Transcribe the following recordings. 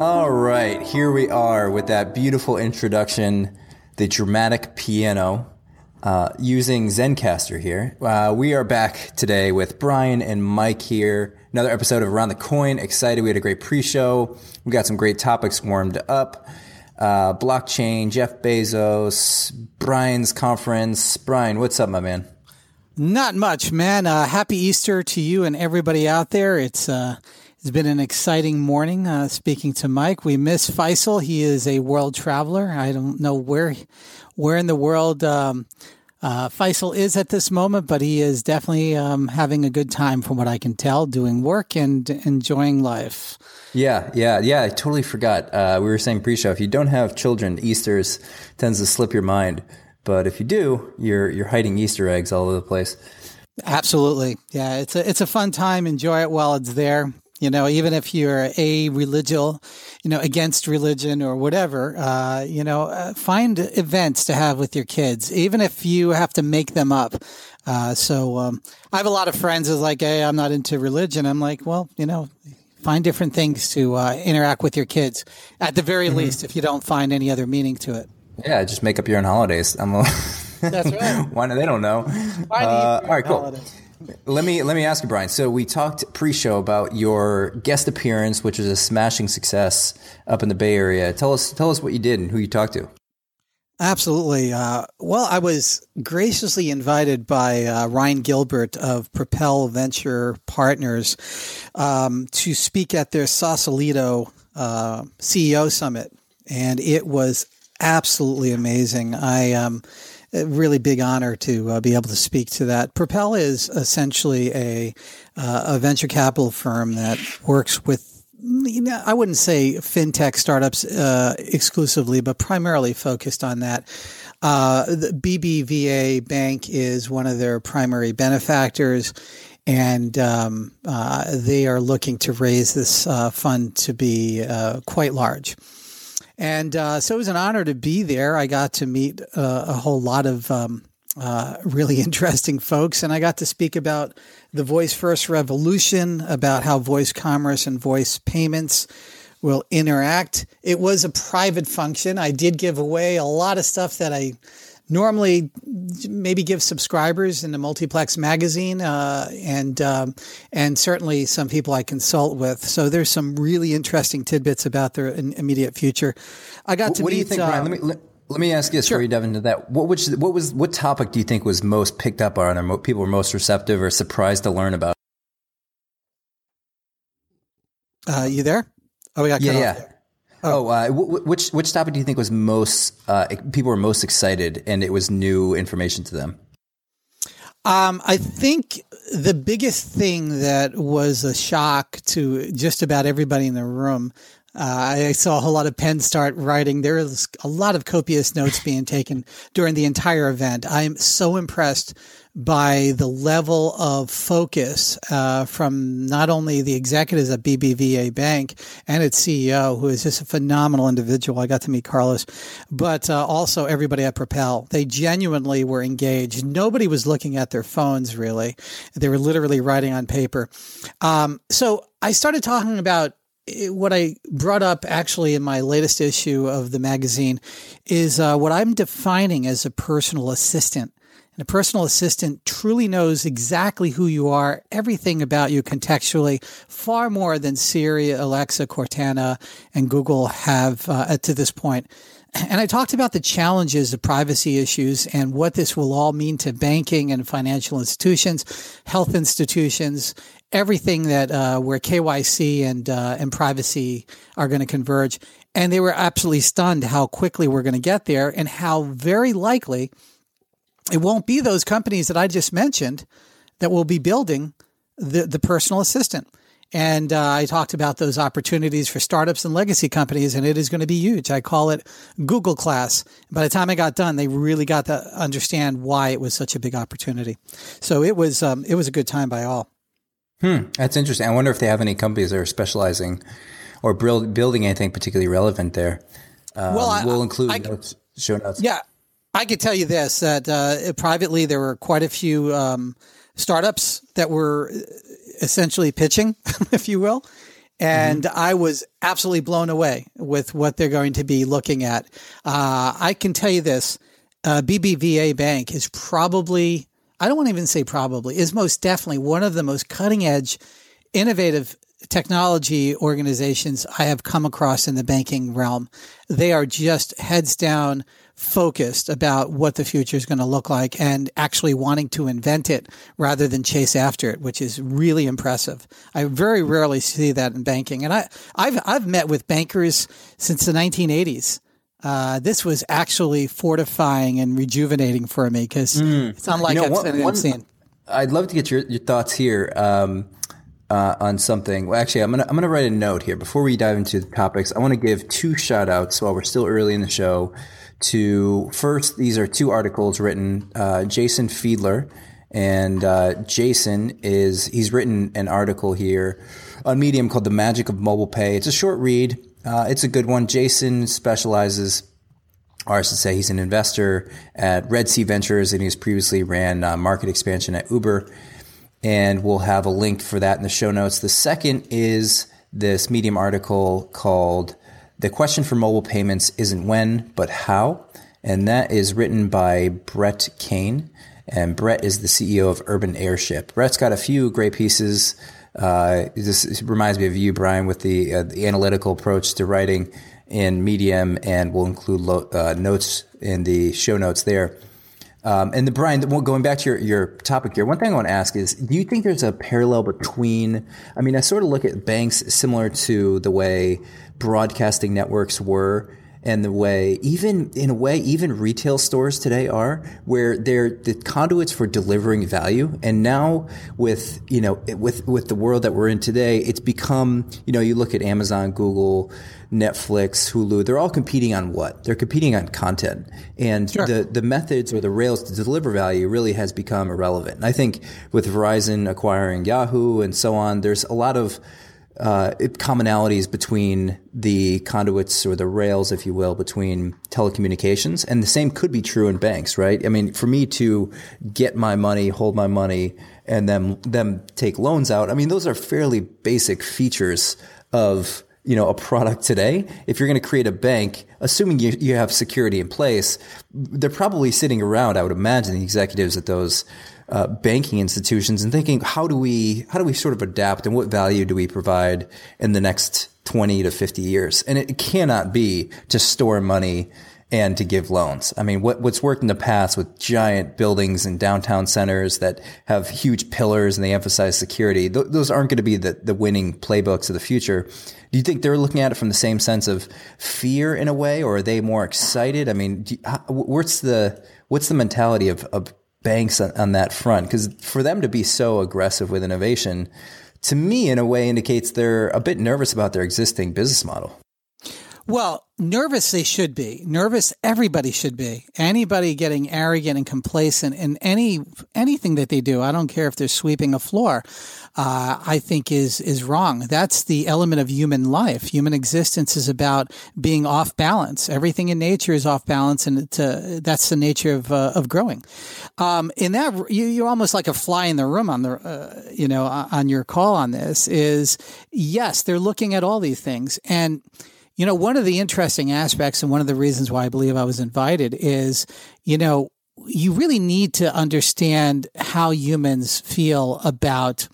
All right, here we are with that beautiful introduction, the dramatic piano, uh, using Zencastr here. Uh, we are back today with Brian and Mike here. Another episode of Around the Coin. Excited. We had a great pre show. We got some great topics warmed up. Uh, blockchain, Jeff Bezos, Brian's conference. Brian, what's up, my man? Not much, man. Uh, happy Easter to you and everybody out there. It's uh, it's been an exciting morning. Uh, speaking to Mike, we miss Faisal. He is a world traveler. I don't know where where in the world um, uh, Faisal is at this moment, but he is definitely um, having a good time, from what I can tell, doing work and enjoying life. Yeah, yeah, yeah. I totally forgot. Uh, we were saying pre-show. If you don't have children, Easter's tends to slip your mind. But if you do, you're you're hiding Easter eggs all over the place. Absolutely, yeah. It's a it's a fun time. Enjoy it while it's there. You know, even if you're a religious, you know, against religion or whatever, uh, you know, uh, find events to have with your kids, even if you have to make them up. Uh, so um, I have a lot of friends who's like, "Hey, I'm not into religion." I'm like, "Well, you know." Find different things to uh, interact with your kids, at the very mm-hmm. least, if you don't find any other meaning to it. Yeah, just make up your own holidays. I'm a That's right. Why they don't know? Uh, all right, cool. Holidays. Let me let me ask you, Brian. So we talked pre-show about your guest appearance, which was a smashing success up in the Bay Area. Tell us tell us what you did and who you talked to. Absolutely. Uh, well, I was graciously invited by uh, Ryan Gilbert of Propel Venture Partners um, to speak at their Sausalito uh, CEO Summit, and it was absolutely amazing. I um, a really big honor to uh, be able to speak to that. Propel is essentially a uh, a venture capital firm that works with. I wouldn't say fintech startups uh, exclusively, but primarily focused on that. Uh, the BBVA Bank is one of their primary benefactors, and um, uh, they are looking to raise this uh, fund to be quite large. And uh, so it was an honor to be there. I got to meet uh, a whole lot of um, uh, really interesting folks, and I got to speak about the voice first revolution, about how voice commerce and voice payments will interact. It was a private function. I did give away a lot of stuff that I normally maybe give subscribers in the multiplex magazine uh, and um, and certainly some people I consult with. So there's some really interesting tidbits about their immediate future. I got what, to. What meet, do you think, uh, Brian? Let me. Let, let me ask you this sure. before you dive into that. What which, what was what topic do you think was most picked up on, or people were most receptive or surprised to learn about? Uh, you there? Oh, we got yeah, yeah. There. Oh, uh, which which topic do you think was most uh, people were most excited, and it was new information to them? Um, I think the biggest thing that was a shock to just about everybody in the room Uh, I saw a whole lot of pens start writing. There was a lot of copious notes being taken during the entire event. I'm so impressed by the level of focus uh, from not only the executives at BBVA Bank and its CEO, who is just a phenomenal individual. I got to meet Carlos, but uh, also everybody at Propel. They genuinely were engaged. Nobody was looking at their phones, really. They were literally writing on paper. Um, so I started talking about eh, what I brought up actually in my latest issue of the magazine is uh, what I'm defining as a personal assistant. And a personal assistant truly knows exactly who you are, everything about you contextually, far more than Siri, Alexa, Cortana, and Google have uh, to this point. And I talked about the challenges of privacy issues and what this will all mean to banking and financial institutions, health institutions, everything that uh, where KYC and uh, and privacy are going to converge. And they were absolutely stunned how quickly we're going to get there and how very likely it won't be those companies that I just mentioned that will be building the, the personal assistant. And uh, I talked about those opportunities for startups and legacy companies, and it is going to be huge. I call it Google class. By the time I got done, they really got to understand why it was such a big opportunity. So it was um, it was a good time by all. Hmm, that's interesting. I wonder if they have any companies that are specializing or build, building anything particularly relevant there. Um, well, I, we'll include I, notes, show notes. Yeah, I could tell you this that uh, privately there were quite a few um, startups that were essentially pitching, if you will. And mm-hmm. I was absolutely blown away with what they're going to be looking at. Uh, I can tell you this uh, BBVA Bank is probably, I don't want to even say probably, is most definitely one of the most cutting edge, innovative technology organizations I have come across in the banking realm. They are just heads down focused about what the future is going to look like and actually wanting to invent it rather than chase after it, which is really impressive. I very rarely see that in banking. And I, I've, I've met with bankers since the 1980s. Uh, this was actually fortifying and rejuvenating for me because mm. it's unlike you know, one, I've, seen. I'd love to get your, your thoughts here. Um, uh, on something. Well, actually, I'm gonna I'm gonna write a note here before we dive into the topics. I want to give two shout outs while we're still early in the show to first, these are two articles written. Uh, Jason Fiedler and uh, Jason is he's written an article here on Medium called "The Magic of Mobile Pay." It's a short read. Uh, it's a good one. Jason specializes, or I should say, he's an investor at Red Sea Ventures, and he's previously ran uh, market expansion at Uber. And we'll have a link for that in the show notes. The second is this Medium article called the question for mobile payments isn't when, but how. And that is written by Brett Caine. And Brett is the CEO of Urban Airship. Brett's got a few great pieces. Uh, this reminds me of you, Brian, with the, uh, the, analytical approach to writing in Medium, and we'll include lo- uh, notes in the show notes there. Um, and the Brian, going back to your, your topic here, one thing I want to ask is, do you think there's a parallel between? I mean, I sort of look at banks similar to the way broadcasting networks were and the way even in a way even retail stores today are where they're the conduits for delivering value. And now with you know with with the world that we're in today it's become you know you look at Amazon Google Netflix Hulu they're all competing on what? They're competing on content. And sure. the the methods or the rails to deliver value really has become irrelevant. And I think with Verizon acquiring Yahoo and so on there's a lot of uh, commonalities between the conduits or the rails, if you will, between telecommunications. And the same could be true in banks, right? I mean, for me to get my money, hold my money, and then them take loans out, I mean, those are fairly basic features of you know a product today if you're going to create a bank assuming you, you have security in place they're probably sitting around i would imagine the executives at those uh, banking institutions and thinking how do we how do we sort of adapt and what value do we provide in the next 20 to 50 years and it cannot be to store money and to give loans. I mean, what, what's worked in the past with giant buildings and downtown centers that have huge pillars and they emphasize security, th- those aren't going to be the, the winning playbooks of the future. Do you think they're looking at it from the same sense of fear in a way, or are they more excited? I mean, you, how, what's the what's the mentality of, of banks on, on that front. Because for them to be so aggressive with innovation to me in a way indicates they're a bit nervous about their existing business model Well, nervous they should be. Nervous everybody should be. Anybody getting arrogant and complacent in any anything that they do, I don't care if they're sweeping a floor, uh, I think is is wrong. That's the element of human life. Human existence is about being off balance. Everything in nature is off balance, and uh, that's the nature of uh, of growing. Um, in that, you, are almost like a fly in the room on the uh, you know on your call on this. Is yes, they're looking at all these things and you know, one of the interesting aspects and one of the reasons why I believe I was invited is, you know, you really need to understand how humans feel about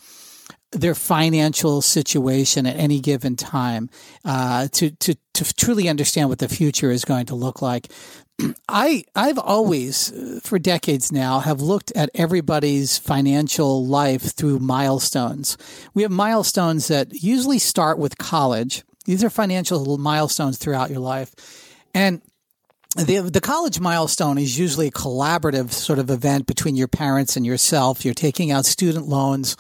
their financial situation at any given time uh, to, to, to truly understand what the future is going to look like. I I've always for decades now have looked at everybody's financial life through milestones. We have milestones that usually start with college these are financial milestones throughout your life. And the the college milestone is usually a collaborative sort of event between your parents and yourself. You're taking out student loans.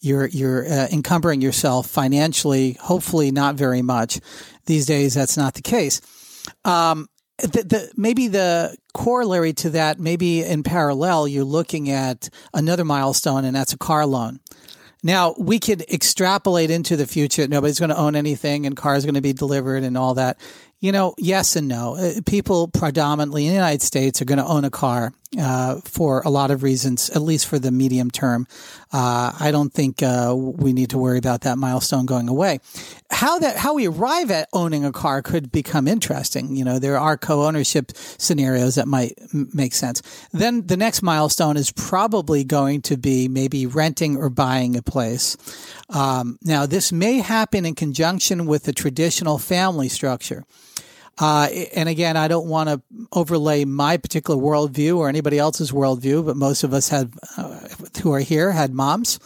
You're you're uh, encumbering yourself financially. Hopefully, not very much. These days, that's not the case. Um, the, the, maybe the corollary to that, maybe in parallel, you're looking at another milestone, and that's a car loan. Now we could extrapolate into the future. Nobody's going to own anything, and cars are going to be delivered, and all that. You know, yes and no. Uh, people predominantly in the United States are going to own a car uh, for a lot of reasons, at least for the medium term. Uh, I don't think uh, we need to worry about that milestone going away. How that how we arrive at owning a car could become interesting. You know, there are co-ownership scenarios that might m- make sense. Then the next milestone is probably going to be maybe renting or buying a place. Um, now, this may happen in conjunction with the traditional family structure. Uh, and again, I don't want to overlay my particular worldview or anybody else's worldview, but most of us had, uh, who are here, had moms.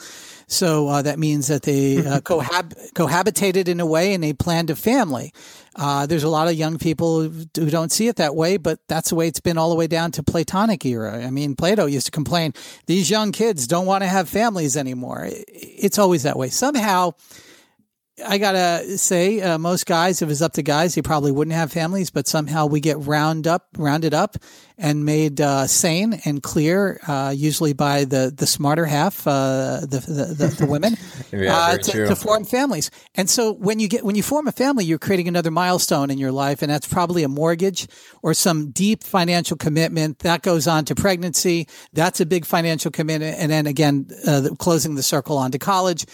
So uh, that means that they uh, cohab- cohabitated in a way and they planned a family. Uh, there's a lot of young people who don't see it that way, but that's the way it's been all the way down to Platonic era. I mean, Plato used to complain, these young kids don't want to have families anymore. It's always that way. Somehow, I gotta say, uh, most guys, if it's up to guys, they probably wouldn't have families, but somehow we get round up, rounded up, and made uh, sane and clear, uh, usually by the the smarter half, uh, the, the, the the women, yeah, uh, to, to, form families. And so when you get when you form a family, you're creating another milestone in your life, and that's probably a mortgage or some deep financial commitment that goes on to pregnancy. That's a big financial commitment, and then again, uh, closing the circle onto college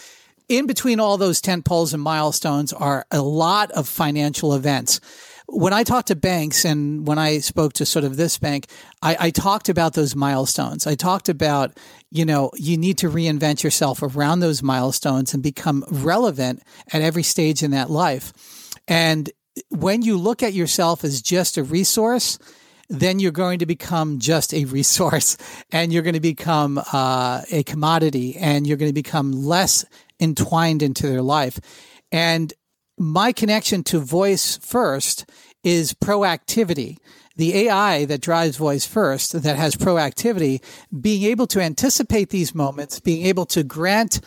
in between all those tent poles and milestones are a lot of financial events. When I talked to banks and when I spoke to sort of this bank, I, I talked about those milestones. I talked about, you know, you need to reinvent yourself around those milestones and become relevant at every stage in that life. And when you look at yourself as just a resource, then you're going to become just a resource and you're going to become uh, a commodity and you're going to become less entwined into their life. And my connection to voice first is proactivity. The AI that drives voice first, that has proactivity, being able to anticipate these moments, being able to grant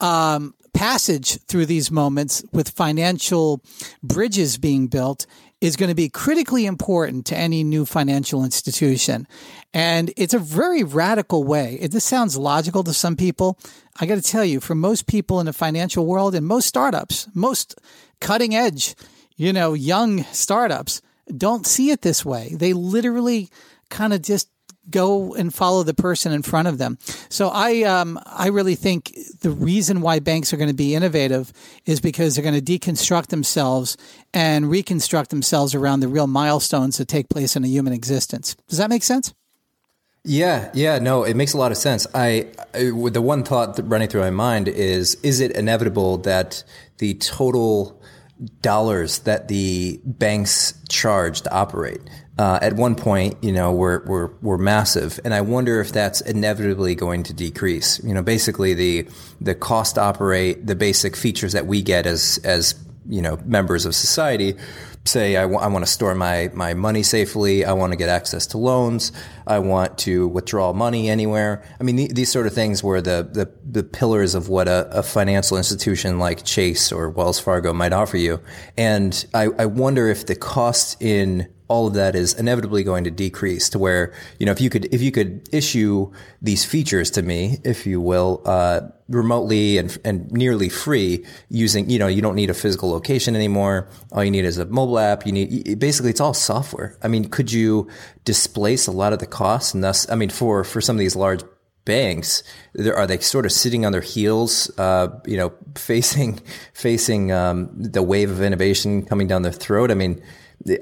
um, passage through these moments with financial bridges being built is going to be critically important to any new financial institution. And it's a very radical way. It, this sounds logical to some people. I got to tell you, for most people in the financial world and most startups, most cutting edge, you know, young startups don't see it this way. They literally kind of just go and follow the person in front of them. So I um, I really think the reason why banks are going to be innovative is because they're going to deconstruct themselves and reconstruct themselves around the real milestones that take place in a human existence. Does that make sense? Yeah, yeah, no, it makes a lot of sense. I, I the one thought running through my mind is: is it inevitable that the total dollars that the banks charge to operate uh, at one point, you know, were, were, were massive. And I wonder if that's inevitably going to decrease. You know, basically the, the cost to operate, the basic features that we get as, as, you know, members of society say I, w- I want to store my, my money safely. I want to get access to loans. I want to withdraw money anywhere. I mean, th- these sort of things were the, the, the pillars of what a, a, financial institution like Chase or Wells Fargo might offer you. And I, I wonder if the cost in all of that is inevitably going to decrease to where you know if you could if you could issue these features to me if you will uh, remotely and and nearly free using you know you don't need a physical location anymore. All you need is a mobile app. You need basically it's all software. I mean could you displace a lot of the costs? And thus i mean for for some of these large banks are they sort of sitting on their heels uh, you know facing facing um, the wave of innovation coming down their throat? I mean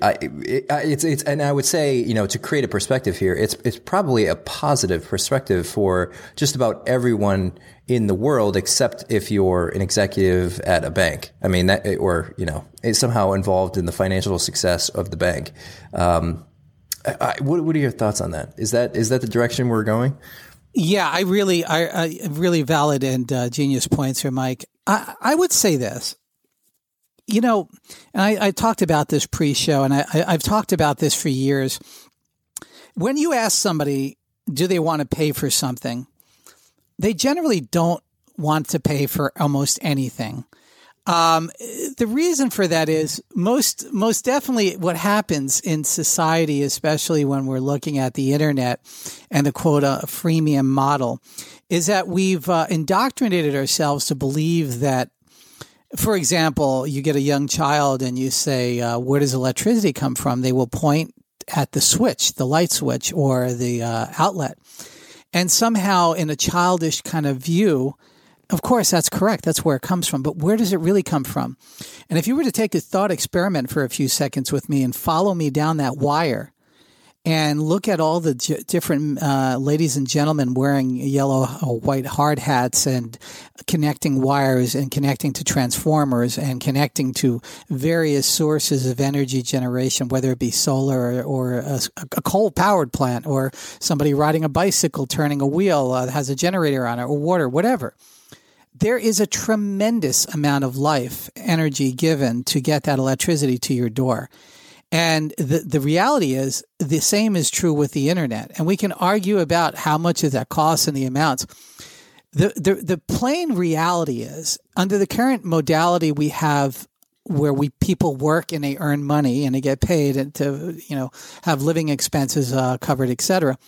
I, it, it's it's and I would say you know to create a perspective here, it's it's probably a positive perspective for just about everyone in the world, except if you're an executive at a bank. I mean, that or you know, somehow involved in the financial success of the bank. Um, I, what what are your thoughts on that? Is that is that the direction we're going? Yeah, I really, I, I really valid and uh, genius points here, Mike. I, I would say this you know, and I, I talked about this pre-show, and I, I've talked about this for years. When you ask somebody, do they want to pay for something? They generally don't want to pay for almost anything. Um, the reason for that is most most definitely what happens in society, especially when we're looking at the internet and the quota freemium model, is that we've uh, indoctrinated ourselves to believe that for example, you get a young child and you say, uh, Where does electricity come from? They will point at the switch, the light switch, or the uh, outlet. And somehow, in a childish kind of view, of course, that's correct. That's where it comes from. But where does it really come from? And if you were to take a thought experiment for a few seconds with me and follow me down that wire, and look at all the j- different uh, ladies and gentlemen wearing yellow or white hard hats and connecting wires and connecting to transformers and connecting to various sources of energy generation, whether it be solar or, or a, a coal powered plant or somebody riding a bicycle turning a wheel uh, has a generator on it or water, whatever. There is a tremendous amount of life energy given to get that electricity to your door. And the, the reality is the same is true with the internet. And we can argue about how much of that costs and the amounts. The, the, the plain reality is under the current modality we have where we people work and they earn money and they get paid and to you know have living expenses uh, covered, etc.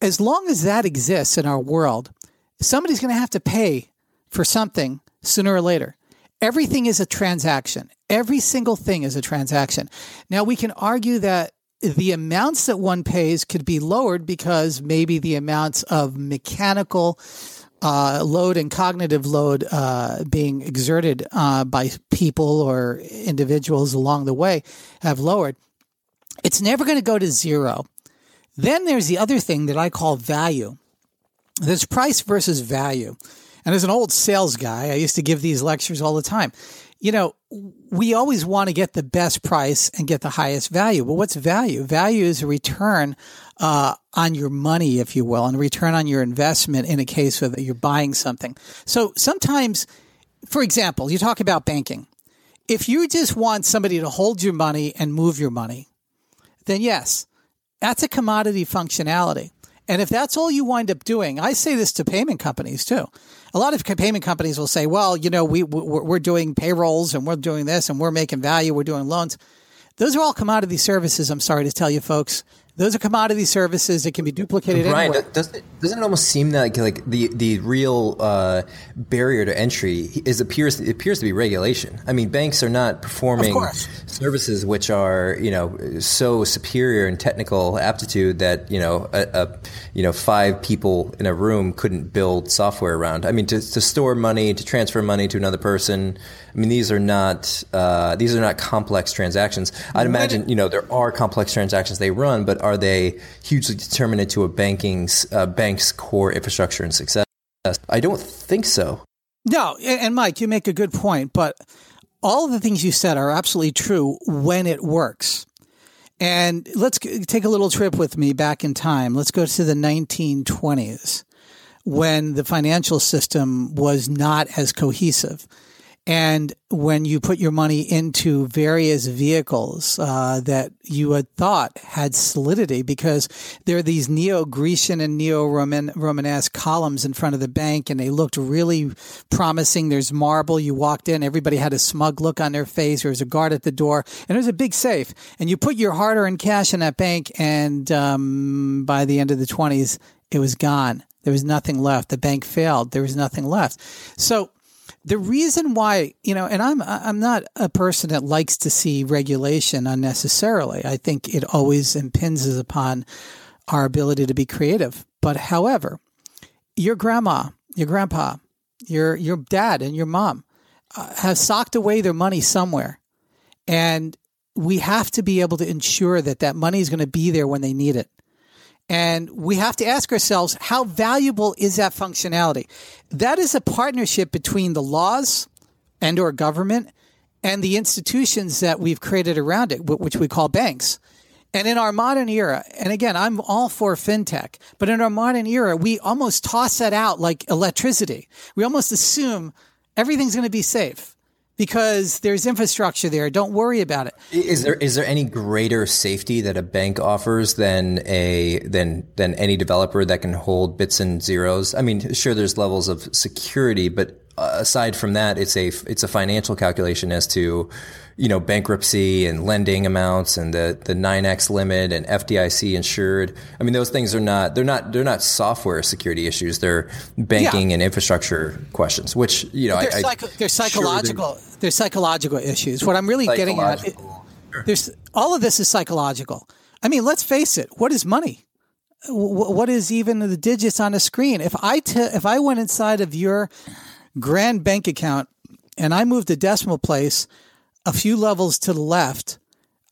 As long as that exists in our world, somebody's going to have to pay for something sooner or later. Everything is a transaction. Every single thing is a transaction. Now, we can argue that the amounts that one pays could be lowered because maybe the amounts of mechanical uh, load and cognitive load uh, being exerted uh, by people or individuals along the way have lowered. It's never going to go to zero. Then there's the other thing that I call value. There's price versus value. And as an old sales guy, I used to give these lectures all the time. You know, we always want to get the best price and get the highest value. But what's value? Value is a return uh, on your money, if you will, and a return on your investment in a case of you're buying something. So sometimes, for example, you talk about banking. If you just want somebody to hold your money and move your money, then yes, that's a commodity functionality. And if that's all you wind up doing, I say this to payment companies too. A lot of payment companies will say, well, you know, we, we're doing payrolls and we're doing this and we're making value, we're doing loans. Those are all commodity services, I'm sorry to tell you folks. Those are commodity services that can be duplicated. Brian, anywhere. doesn't it, doesn't it almost seem like like the the real uh, barrier to entry is appears it appears to be regulation? I mean, banks are not performing services which are you know so superior in technical aptitude that you know a, a, you know five people in a room couldn't build software around. I mean, to, to store money, to transfer money to another person. I mean, these are not uh, these are not complex transactions. I'd imagine you know there are complex transactions they run, but are they hugely determinant to a banking's uh, bank's core infrastructure and success? I don't think so. No, and Mike, you make a good point, but all of the things you said are absolutely true when it works. And let's take a little trip with me back in time. Let's go to the 1920s when the financial system was not as cohesive And when you put your money into various vehicles uh, that you had thought had solidity, because there are these neo Grecian and neo Roman Romanesque columns in front of the bank, and they looked really promising. There's marble. You walked in, everybody had a smug look on their face. There was a guard at the door, and there's a big safe. And you put your hard earned cash in that bank, and um, by the end of the 20s, it was gone. There was nothing left. The bank failed. There was nothing left. So the reason why, you know, and I'm I'm not a person that likes to see regulation unnecessarily. I think it always impinges upon our ability to be creative. But however, your grandma, your grandpa, your your dad and your mom uh, have socked away their money somewhere. And we have to be able to ensure that that money is going to be there when they need it. And we have to ask ourselves, how valuable is that functionality? That is a partnership between the laws and or government and the institutions that we've created around it, which we call banks. And in our modern era, and again, I'm all for fintech, but in our modern era, we almost toss that out like electricity. We almost assume everything's going to be safe because there's infrastructure there. Don't worry about it. Is there is there any greater safety that a bank offers than a than than any developer that can hold bits and zeros? I mean, sure, there's levels of security, but uh, aside from that, it's a it's a financial calculation as to you know, bankruptcy and lending amounts and the, the 9x limit and FDIC insured. I mean, those things are not, they're not, they're not software security issues. They're banking yeah. and infrastructure questions, which, you know, they're, I, psycho- they're psychological, sure they're, they're, psychological issues. What I'm really getting at, it, there's all of this is psychological. I mean, let's face it. What is money? what is even the digits on a screen? If I t- if I went inside of your grand bank account and I moved a decimal place a few levels to the left,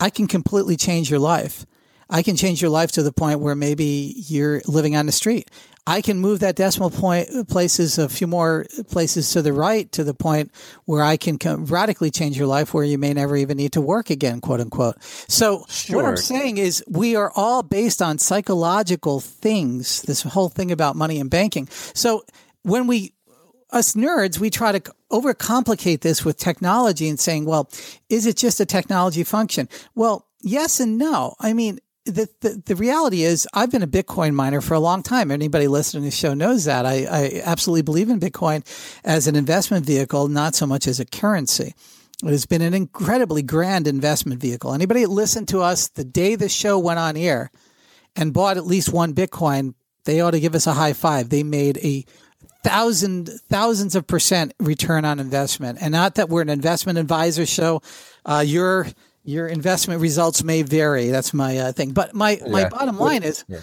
I can completely change your life. I can change your life to the point where maybe you're living on the street. I can move that decimal point places a few more places to the right to the point where I can radically change your life where you may never even need to work again, quote unquote. So sure. what I'm saying is we are all based on psychological things, this whole thing about money and banking. So when we us nerds, we try to overcomplicate this with technology and saying, well, is it just a technology function? Well, yes and no. I mean, the, the, the reality is I've been a Bitcoin miner for a long time. Anybody listening to the show knows that. I, I absolutely believe in Bitcoin as an investment vehicle, not so much as a currency. It has been an incredibly grand investment vehicle. Anybody that listened to us the day the show went on air and bought at least one Bitcoin, they ought to give us a high five. They made a thousand thousands of percent return on investment. And not that we're an investment advisor show. Uh, your your investment results may vary. That's my uh, thing. But my yeah. my bottom line is yeah.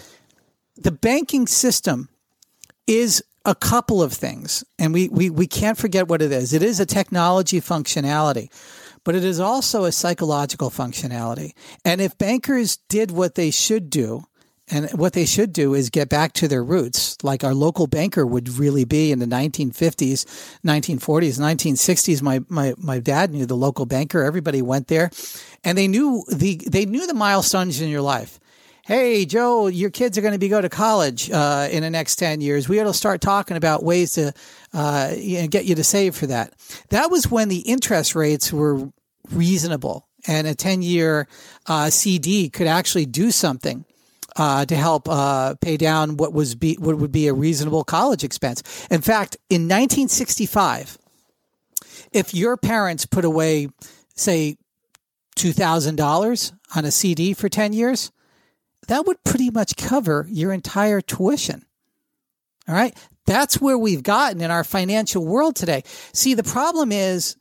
the banking system is a couple of things, and we, we we can't forget what it is. It is a technology functionality. But it is also a psychological functionality. And if bankers did what they should do, and what they should do is get back to their roots, like our local banker would really be in the 1950s, 1940s, 1960s. My, my, my dad knew the local banker. Everybody went there and they knew the, they knew the milestones in your life. Hey, Joe, your kids are going to be go to college uh, in the next 10 years. We ought to start talking about ways to uh, get you to save for that. That was when the interest rates were reasonable and a 10 year uh, CD could actually do something uh, to help uh, pay down what was be what would be a reasonable college expense. In fact, in 1965, if your parents put away, say, two thousand dollars on a CD for ten years, that would pretty much cover your entire tuition. All right, that's where we've gotten in our financial world today. See, the problem is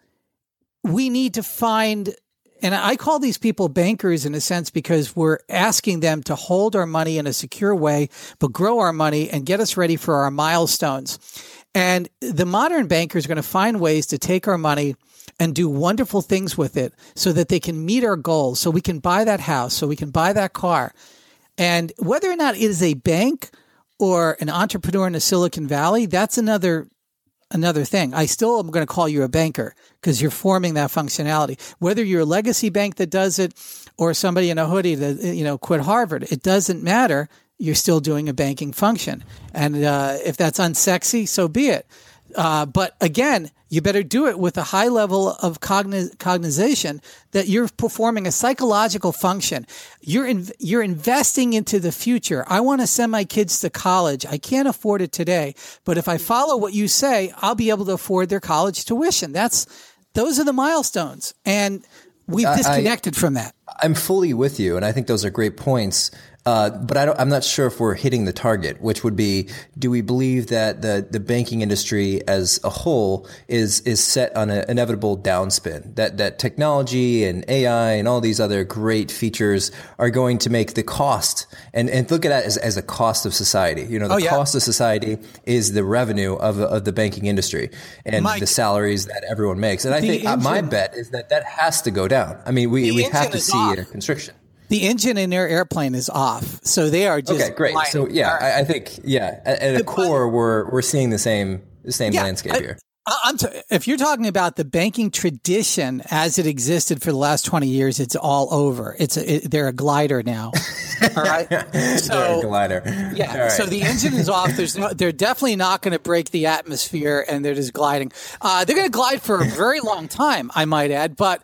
we need to find and I call these people bankers in a sense because we're asking them to hold our money in a secure way, but grow our money and get us ready for our milestones. And the modern banker is going to find ways to take our money and do wonderful things with it so that they can meet our goals, so we can buy that house, so we can buy that car. And whether or not it is a bank or an entrepreneur in the Silicon Valley, that's another another thing. I still am going to call you a banker because you're forming that functionality. Whether you're a legacy bank that does it or somebody in a hoodie that, you know, quit Harvard, it doesn't matter. You're still doing a banking function. And uh, if that's unsexy, so be it. Uh, but again, you better do it with a high level of cogni- cognization that you're performing a psychological function. You're in, you're investing into the future. I want to send my kids to college. I can't afford it today, but if I follow what you say, I'll be able to afford their college tuition. That's those are the milestones, and we've disconnected I, from that. I'm fully with you, and I think those are great points. Uh, but I am not sure if we're hitting the target, which would be: Do we believe that the the banking industry as a whole is is set on an inevitable downspin? That that technology and AI and all these other great features are going to make the cost and and look at that as as a cost of society. You know, the oh, yeah. cost of society is the revenue of of the banking industry and Mike, the salaries that everyone makes. And I think engine, my bet is that that has to go down. I mean, we we have to see off. a constriction the engine in their airplane is off, so they are just okay. Great. So yeah, I, I, think yeah, at, at a core, we're we're seeing the same the same yeah, landscape I, here. I'm t- if you're talking about the banking tradition as it existed for the last 20 years, it's all over. It's a, it, they're a glider now. All right. So glider. Yeah. Right. So the engine is off. There's no, they're definitely not going to break the atmosphere and they're just gliding. Uh, they're going to glide for a very long time, I might add, but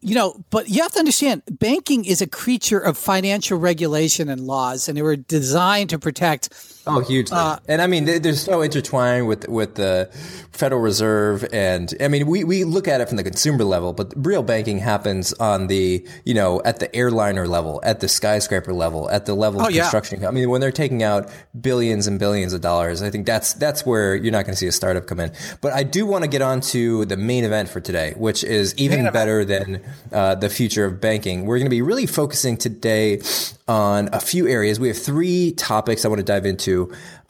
you know, but you have to understand banking is a creature of financial regulation and laws, and they were designed to protect Oh, hugely. Uh, and I mean, they're so intertwined with with the Federal Reserve, and I mean, we, we look at it from the consumer level, but real banking happens on the you know at the airliner level, at the skyscraper level, at the level oh, of construction. Yeah. I mean, when they're taking out billions and billions of dollars, I think that's that's where you're not going to see a startup come in. But I do want to get on to the main event for today, which is even better than uh, the future of banking. We're going to be really focusing today on a few areas. We have three topics I want to dive into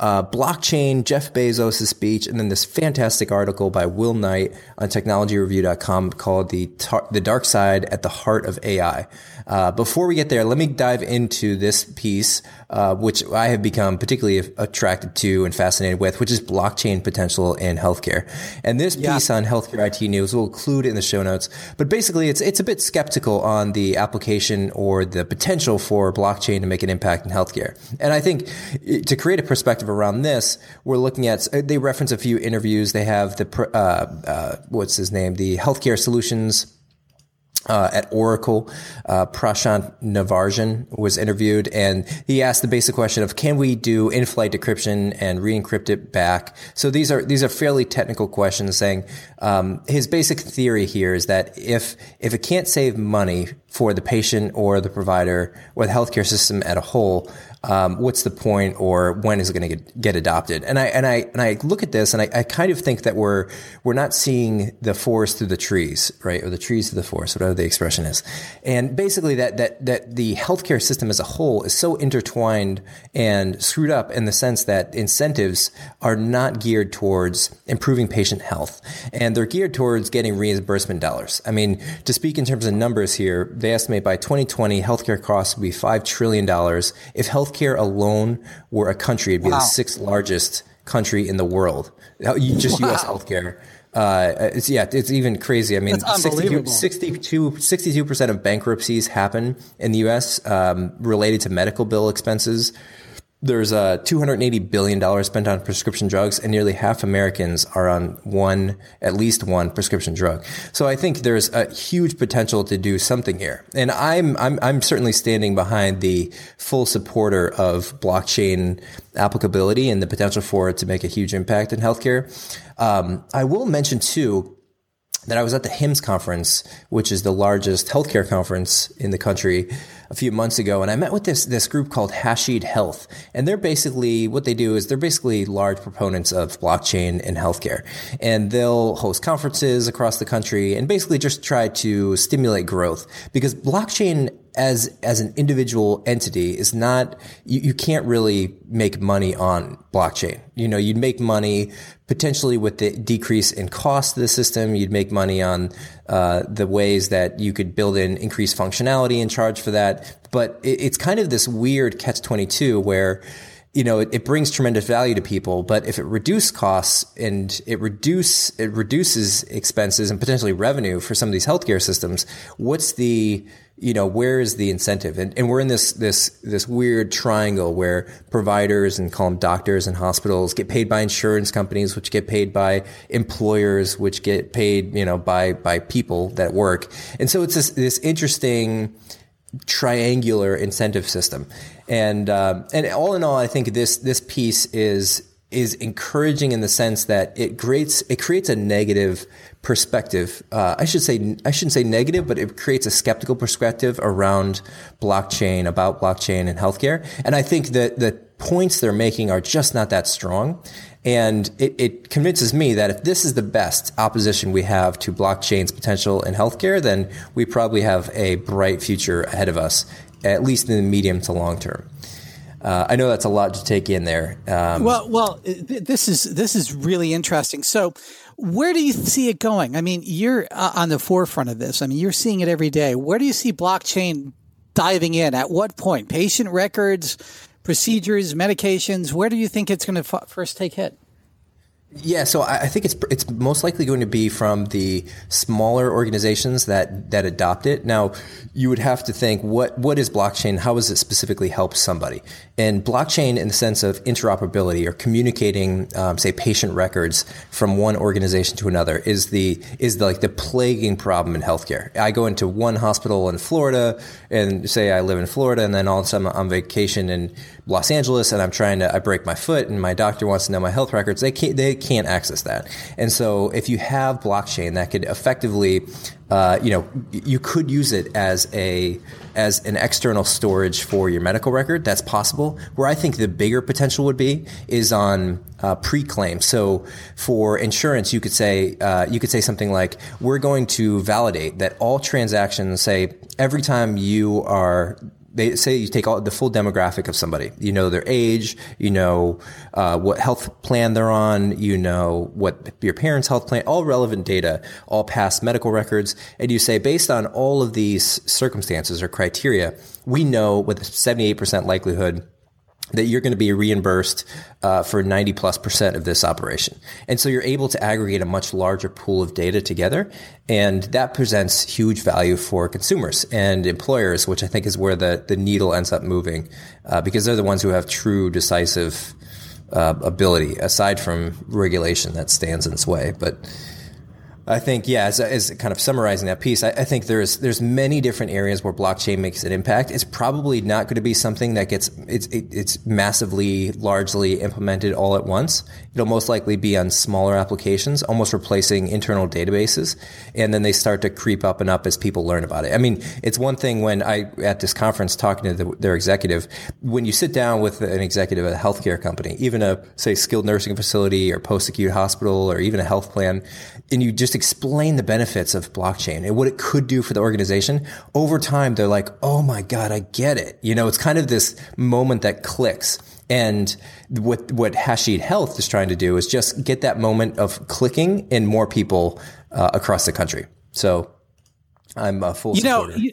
uh, blockchain, Jeff Bezos' speech, and then this fantastic article by Will Knight on technologyreview.com called the, tar- the Dark Side at the Heart of AI. Uh, before we get there, let me dive into this piece, uh, which I have become particularly attracted to and fascinated with, which is blockchain potential in healthcare. And this yeah. piece on healthcare IT news will include in the show notes. But basically, it's it's a bit skeptical on the application or the potential for blockchain to make an impact in healthcare. And I think to create a perspective around this, we're looking at they reference a few interviews. They have the uh, uh, what's his name, the healthcare solutions uh, at Oracle, uh, Prashant Natarajan was interviewed, and he asked the basic question of can we do in-flight decryption and re-encrypt it back? So these are these are fairly technical questions. Saying um, his basic theory here is that if if it can't save money for the patient or the provider or the healthcare system at a whole, um, what's the point or when is it going to get, get adopted? And I and I and I look at this and I, I, kind of think that we're we're not seeing the forest through the trees, right, or the trees through the forest, whatever the expression is. And basically, that that that the healthcare system as a whole is so intertwined and screwed up in the sense that incentives are not geared towards improving patient health, and they're geared towards getting reimbursement dollars. I mean, to speak in terms of numbers here, they estimate by 2020 healthcare costs will be five trillion dollars if health healthcare alone were a country, it'd be wow. the sixth largest country in the world. Just wow. U.S. healthcare. Uh, it's, yeah, it's even crazy. I mean, 62, 62, percent of bankruptcies happen in the U.S. Um, related to medical bill expenses. There's uh, $280 billion spent on prescription drugs, and nearly half Americans are on one, at least one prescription drug. So I think there's a huge potential to do something here. And I'm, I'm, I'm certainly standing behind the full supporter of blockchain applicability and the potential for it to make a huge impact in healthcare. Um, I will mention too, that I was at the HIMSS conference, which is the largest healthcare conference in the country a few months ago, and I met with this this group called Hashed Health, and they're basically what they do is they're basically large proponents of blockchain in healthcare, and they'll host conferences across the country and basically just try to stimulate growth because blockchain as as an individual entity is not you, you can't really make money on blockchain. You know, you'd make money potentially with the decrease in cost of the system. You'd make money on uh, the ways that you could build in increased functionality and charge for that. But it, it's kind of this weird catch twenty two where you know, it, it, brings tremendous value to people, but if it reduces costs and it reduce it reduces expenses and potentially revenue for some of these healthcare systems, what's the you know, where is the incentive? And, and we're in this, this, this weird triangle where providers and call them doctors and hospitals get paid by insurance companies, which get paid by employers, which get paid, you know, by, by people that work. And so it's this, this interesting, triangular incentive system. And, uh, and all in all, I think this, this piece is, is encouraging in the sense that it creates it creates a negative perspective. Uh, I should say I shouldn't say negative, but it creates a skeptical perspective around blockchain, about blockchain and healthcare. And I think that the points they're making are just not that strong. And it, it convinces me that if this is the best opposition we have to blockchain's potential in healthcare, then we probably have a bright future ahead of us, at least in the medium to long term. Uh, I know that's a lot to take in there. Um, well, well, th- this is this is really interesting. So, where do you see it going? I mean, you're uh, on the forefront of this. I mean, you're seeing it every day. Where do you see blockchain diving in? At what point? Patient records, procedures, medications. Where do you think it's going to f- first take hit? Yeah, so I think it's it's most likely going to be from the smaller organizations that that adopt it. Now, you would have to think what what is blockchain? How does it specifically help somebody? And blockchain, in the sense of interoperability or communicating, um, say, patient records from one organization to another, is the is the, like the plaguing problem in healthcare. I go into one hospital in Florida, and say I live in Florida, and then all of a sudden I'm on vacation in Los Angeles, and I'm trying to I break my foot, and my doctor wants to know my health records. They can't they can't access that. And so if you have blockchain that could effectively, uh, you know, you could use it as a as an external storage for your medical record. That's possible. Where I think the bigger potential would be is on uh, pre-claim. So for insurance, you could say uh, you could say something like, "We're going to validate that all transactions, say every time you are they say you take all the full demographic of somebody. You know their age, you know uh, what health plan they're on, you know what your parents' health plan, all relevant data, all past medical records, and you say based on all of these circumstances or criteria, we know with a 78% likelihood that you're going to be reimbursed uh, for 90 plus percent of this operation. And so you're able to aggregate a much larger pool of data together. And that presents huge value for consumers and employers, which I think is where the, the needle ends up moving uh, because they're the ones who have true decisive uh, ability aside from regulation that stands in its way. But I think, yeah, as, as kind of summarizing that piece, I, I, think there's there's many different areas where blockchain makes an impact. It's probably not going to be something that gets it's it, it's massively, largely implemented all at once. It'll most likely be on smaller applications, almost replacing internal databases, and then they start to creep up and up as people learn about it. I mean, it's one thing when I at this conference talking to the, their executive, when you sit down with an executive at a healthcare company, even a say skilled nursing facility or post acute hospital or even a health plan, and you just explain the benefits of blockchain and what it could do for the organization, over time they're like, "Oh my god, I get it." You know, it's kind of this moment that clicks. And what what Hashed Health is trying to do is just get that moment of clicking in more people uh, across the country. So I'm a full you supporter. Know, you,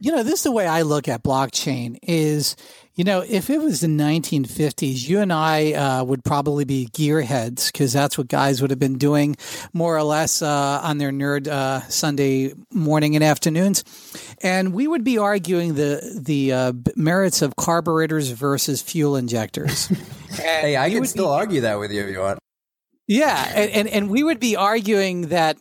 you know, this is the way I look at blockchain is you know, if it was the 1950s, you and I uh, would probably be gearheads because that's what guys would have been doing more or less uh, on their nerd uh, Sunday morning and afternoons. And we would be arguing the, the uh, merits of carburetors versus fuel injectors. hey, I can still be, argue that with you if you want. Yeah. And, and, and we would be arguing that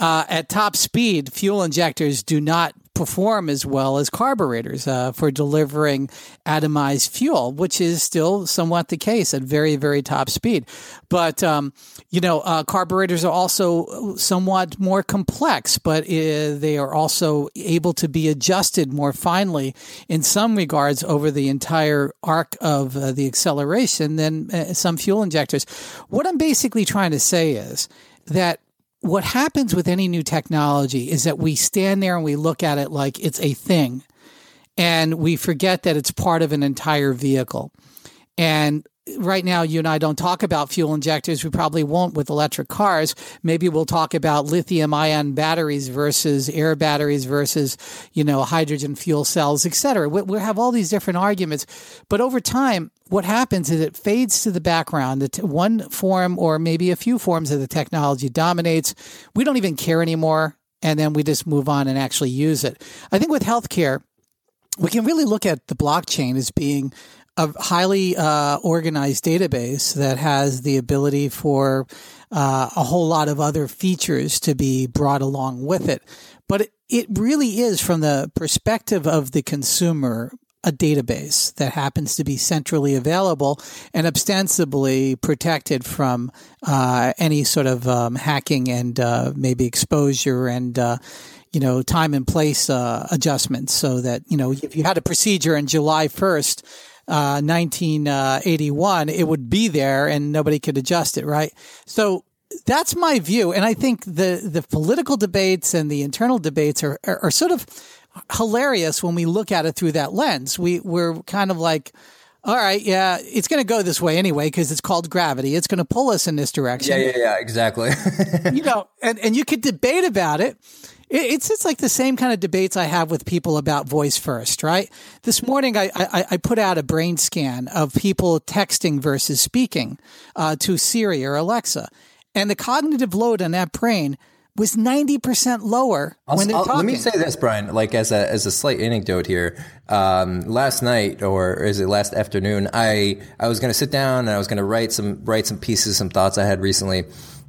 uh, at top speed, fuel injectors do not perform as well as carburetors uh, for delivering atomized fuel, which is still somewhat the case at very, very top speed. But, um, you know, uh, carburetors are also somewhat more complex, but uh, they are also able to be adjusted more finely in some regards over the entire arc of uh, the acceleration than uh, some fuel injectors. What I'm basically trying to say is that what happens with any new technology is that we stand there and we look at it like it's a thing and we forget that it's part of an entire vehicle. And right now you and I don't talk about fuel injectors. We probably won't with electric cars. Maybe we'll talk about lithium ion batteries versus air batteries versus, you know, hydrogen fuel cells, et cetera. We, we have all these different arguments. But over time, what happens is it fades to the background. That one form or maybe a few forms of the technology dominates. We don't even care anymore and then we just move on and actually use it. I think with healthcare, we can really look at the blockchain as being a highly uh, organized database that has the ability for uh, a whole lot of other features to be brought along with it. But it, it really is, from the perspective of the consumer, a database that happens to be centrally available and ostensibly protected from uh, any sort of um, hacking and uh, maybe exposure and uh, you know time and place uh, adjustments so that you know if you had a procedure in July 1st 1981 uh, it would be there and nobody could adjust it right? So that's my view. And i think the the political debates and the internal debates are, are, are sort of hilarious when we look at it through that lens. We we're kind of like, all right, yeah, it's going to go this way anyway because it's called gravity. It's going to pull us in this direction. Yeah, yeah, yeah, exactly. you know, and and you could debate about it. It's it's like the same kind of debates I have with people about voice first, right? This morning I I, I put out a brain scan of people texting versus speaking uh, to Siri or Alexa, and the cognitive load on that brain was 90% lower I'll, when they're I'll, talking. Let me say this, Brian, like as a, as a slight anecdote here. Um, last night, or is it last afternoon, I, I was going to sit down and I was going to write some, write some pieces, some thoughts I had recently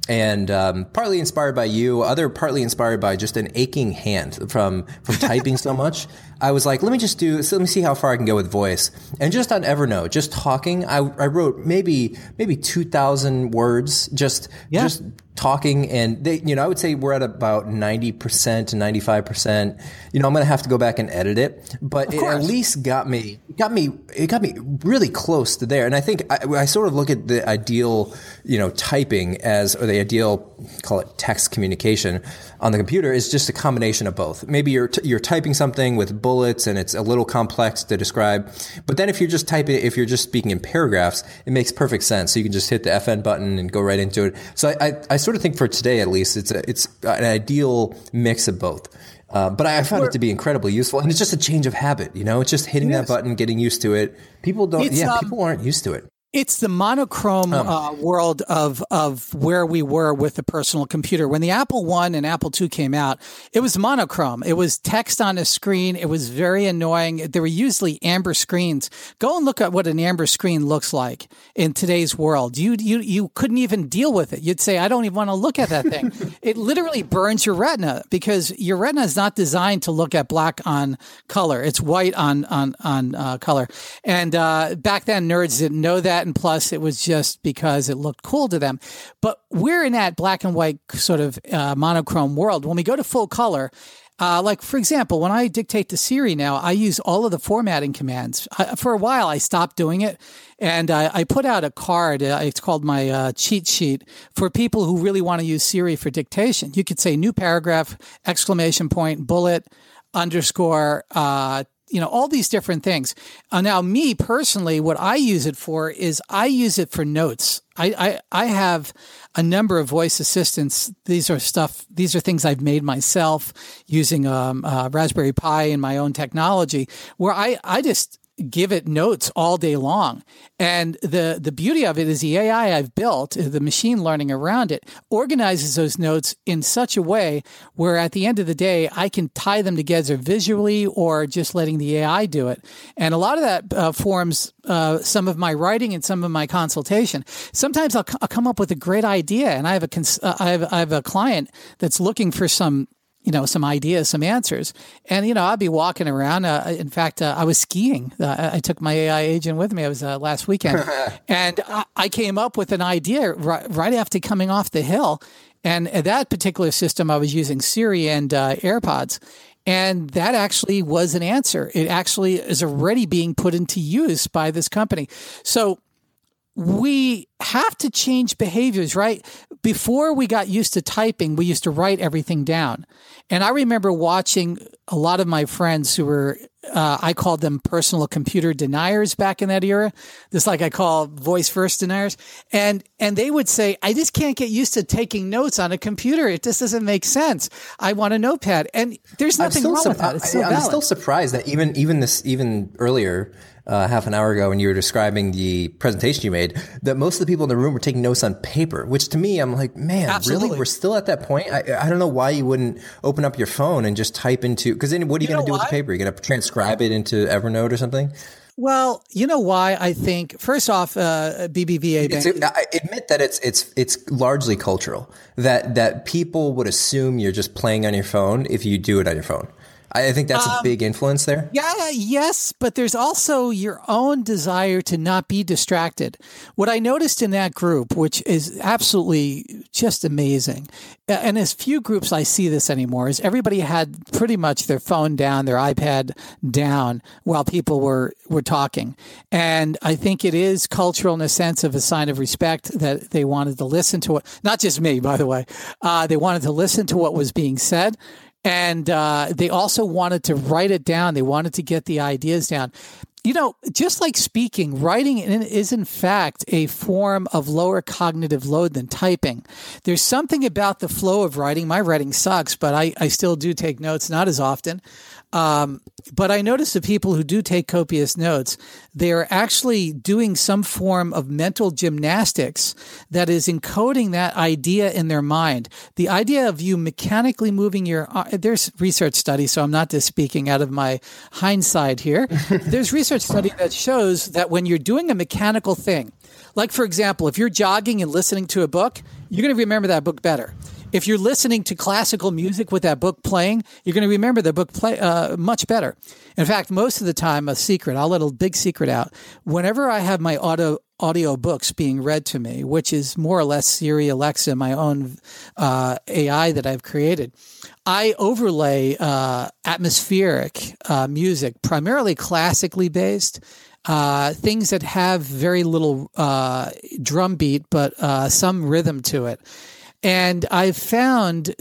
and um, partly inspired by you, other partly inspired by just an aching hand from from typing so much. I was like, let me just do, so let me see how far I can go with voice. And just on Evernote, just talking, I, I wrote maybe maybe two thousand words, just yeah. just talking and they, you know, I would say we're at about 90% to 95%. You know, I'm going to have to go back and edit it, but it at least got me, got me, it got me really close to there. And I think I, I, sort of look at the ideal, you know, typing as, or the ideal, call it text communication on the computer is just a combination of both. Maybe you're, t- you're typing something with bullets and it's a little complex to describe. But then if you're just typing, if you're just speaking in paragraphs, it makes perfect sense. So you can just hit the FN button and go right into it. So I, I, I sort of think for today, at least, it's a, it's an ideal mix of both. Uh, but I found it to be incredibly useful, and it's just a change of habit. You know, it's just hitting yes. that button, getting used to it. People don't, it's, yeah, um, people aren't used to it. It's the monochrome um, uh, world of of where we were with the personal computer. When the Apple One and Apple Two came out, it was monochrome. It was text on a screen. It was very annoying. There were usually amber screens. Go and look at what an amber screen looks like in today's world. You you you couldn't even deal with it. You'd say, I don't even want to look at that thing. it literally burns your retina because your retina is not designed to look at black on color. It's white on on on uh, color. And uh, back then, nerds didn't know that and plus it was just because it looked cool to them. But we're in that black and white sort of uh, monochrome world. When we go to full color, uh, like for example, when I dictate to Siri now, I use all of the formatting commands. I, for a while, I stopped doing it, and I, I put out a card. Uh, it's called my uh, cheat sheet for people who really want to use Siri for dictation. You could say new paragraph, exclamation point, bullet, underscore, uh, you know, all these different things. Uh, now, me personally, what I use it for is I use it for notes. I, I, I have a number of voice assistants. These are stuff, these are things I've made myself using um, uh, Raspberry Pi and my own technology where I, I just, give it notes all day long. And the, the beauty of it is the AI I've built, the machine learning around it, organizes those notes in such a way where at the end of the day, I can tie them together visually or just letting the AI do it. And a lot of that uh, forms uh, some of my writing and some of my consultation. Sometimes I'll, c- I'll come up with a great idea and I have a, cons- uh, I, have, I have a client that's looking for some you know, some ideas, some answers. And, you know, I'd be walking around. Uh, in fact, uh, I was skiing. Uh, I took my AI agent with me. I was uh, last weekend. and I, I, came up with an idea right, right, after coming off the hill. And that particular system, I was using Siri and uh, AirPods. And that actually was an answer. It actually is already being put into use by this company. So we have to change behaviors, right? Before we got used to typing, we used to write everything down. And I remember watching a lot of my friends who were, uh, I called them personal computer deniers back in that era. Just like I call voice first deniers. And, and they would say, I just can't get used to taking notes on a computer. It just doesn't make sense. I want a notepad. And there's nothing wrong su- with that. It's I, I'm still surprised that even, even this, even earlier, uh, half an hour ago when you were describing the presentation you made that most of the people in the room were taking notes on paper, which to me, I'm like, man, Absolutely. really? We're still at that point? I, I don't know why you wouldn't open up your phone and just type into, because then what are you, You going to do with the paper? You're going to transcribe it into Evernote or something? Well, you know why I think first off, uh, BBVA It's, Bank. I admit that it's it's it's largely cultural. That that people would assume you're just playing on your phone if you do it on your phone. I, think that's a big influence there. Yeah, yes, but there's also your own desire to not be distracted. What I noticed in that group, which is absolutely just amazing, and as few groups I see this anymore, is everybody had pretty much their phone down, their iPad down while people were were talking, and I think it is cultural in a sense of a sign of respect that they wanted to listen to it. Not just me, by the way, uh, they wanted to listen to what was being said and uh, they also wanted to write it down. They wanted to get the ideas down. You know, just like speaking, writing is in fact a form of lower cognitive load than typing. There's something about the flow of writing. My writing sucks, but I, I still do take notes, not as often. Um, but I notice the people who do take copious notes, they are actually doing some form of mental gymnastics that is encoding that idea in their mind. The idea of you mechanically moving your, uh, there's research study, so I'm not just speaking out of my hindsight here. there's research study that shows that when you're doing a mechanical thing, like for example, if you're jogging and listening to a book, you're going to remember that book better if you're listening to classical music with that book playing, you're going to remember the book play uh, much better. In fact, most of the time, a secret, I'll let a big secret out. Whenever I have my audio audio books being read to me, which is more or less Siri, Alexa, my own uh, AI that I've created, I overlay uh, atmospheric uh, music, primarily classically based. Uh, things that have very little uh, drum beat, but uh, some rhythm to it. And I've found,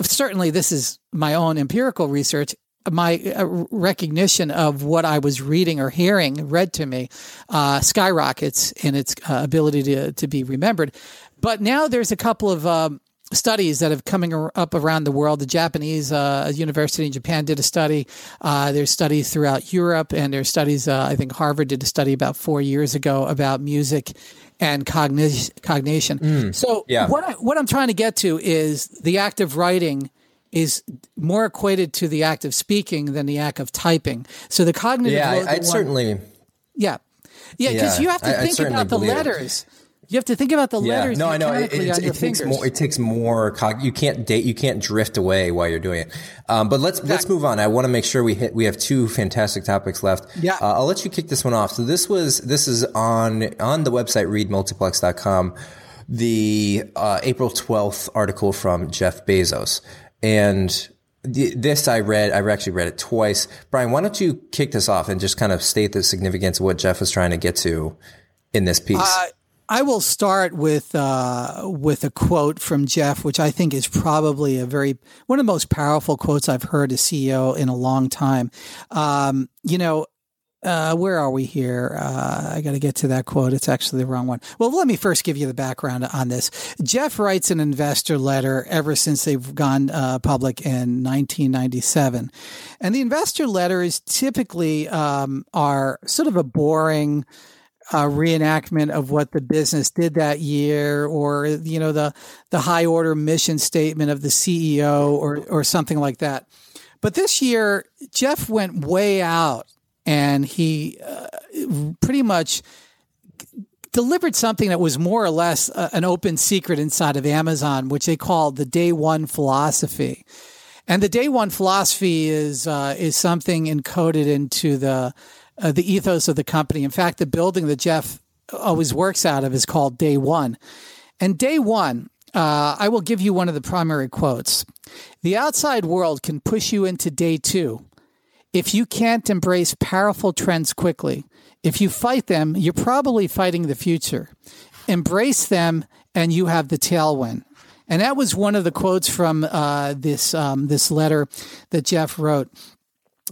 certainly this is my own empirical research, my uh, recognition of what I was reading or hearing read to me uh, skyrockets in its uh, ability to, to be remembered. But now there's a couple of um, studies that have coming up around the world. The Japanese uh, university in Japan did a study. Uh, there's studies throughout Europe, and there's studies. Uh, I think Harvard did a study about four years ago about music and cognition. cognition. Hmm. so yeah. what I, what I'm trying to get to is the act of writing is more equated to the act of speaking than the act of typing. So the cognitive Yeah, load, I, I'd one- certainly. yeah, yeah, because Yeah, you have to I- think about the letters. it. Letters. You have to think about the Yeah, letters. no, I know. It, mechanically it, it takes fingers. more. It takes more. Cog- you can't date. You can't drift away while you're doing it. Um, but let's let's move on. I want to make sure we hit. We have two fantastic topics left. Yeah. Uh, I'll let you kick this one off. So this was this is on on the website readmultiplex.com. The uh, April twelfth article from Jeff Bezos and. the- This I read. I've actually read it twice. Brian, why don't you kick this off and just kind of state the significance of what Jeff was trying to get to in this piece? Uh, I will start with uh, with a quote from Jeff, which I think is probably a very one of the most powerful quotes I've heard a CEO in a long time. Um, you know, uh, where are we here? Uh, I got to get to that quote. It's actually the wrong one. Well, let me first give you the background on this. Jeff writes an investor letter ever since they've gone uh, public in 1997, and the investor letters typically um, are sort of a boring uh, reenactment of what the business did that year, or you know the the high order mission statement of the CEO, or or something like that. But this year, Jeff went way out, and he uh, pretty much delivered something that was more or less uh, an open secret inside of Amazon, which they called the Day One philosophy. And the Day One philosophy is uh, is something encoded into the uh, the ethos of the company. In fact, the building that Jeff always works out of is called Day One. And Day One, uh, I will give you one of the primary quotes. The outside world can push you into Day Two if you can't embrace powerful trends quickly. If you fight them, you're probably fighting the future. Embrace them, and you have the tailwind. And that was one of the quotes from uh, this um, this letter that Jeff wrote.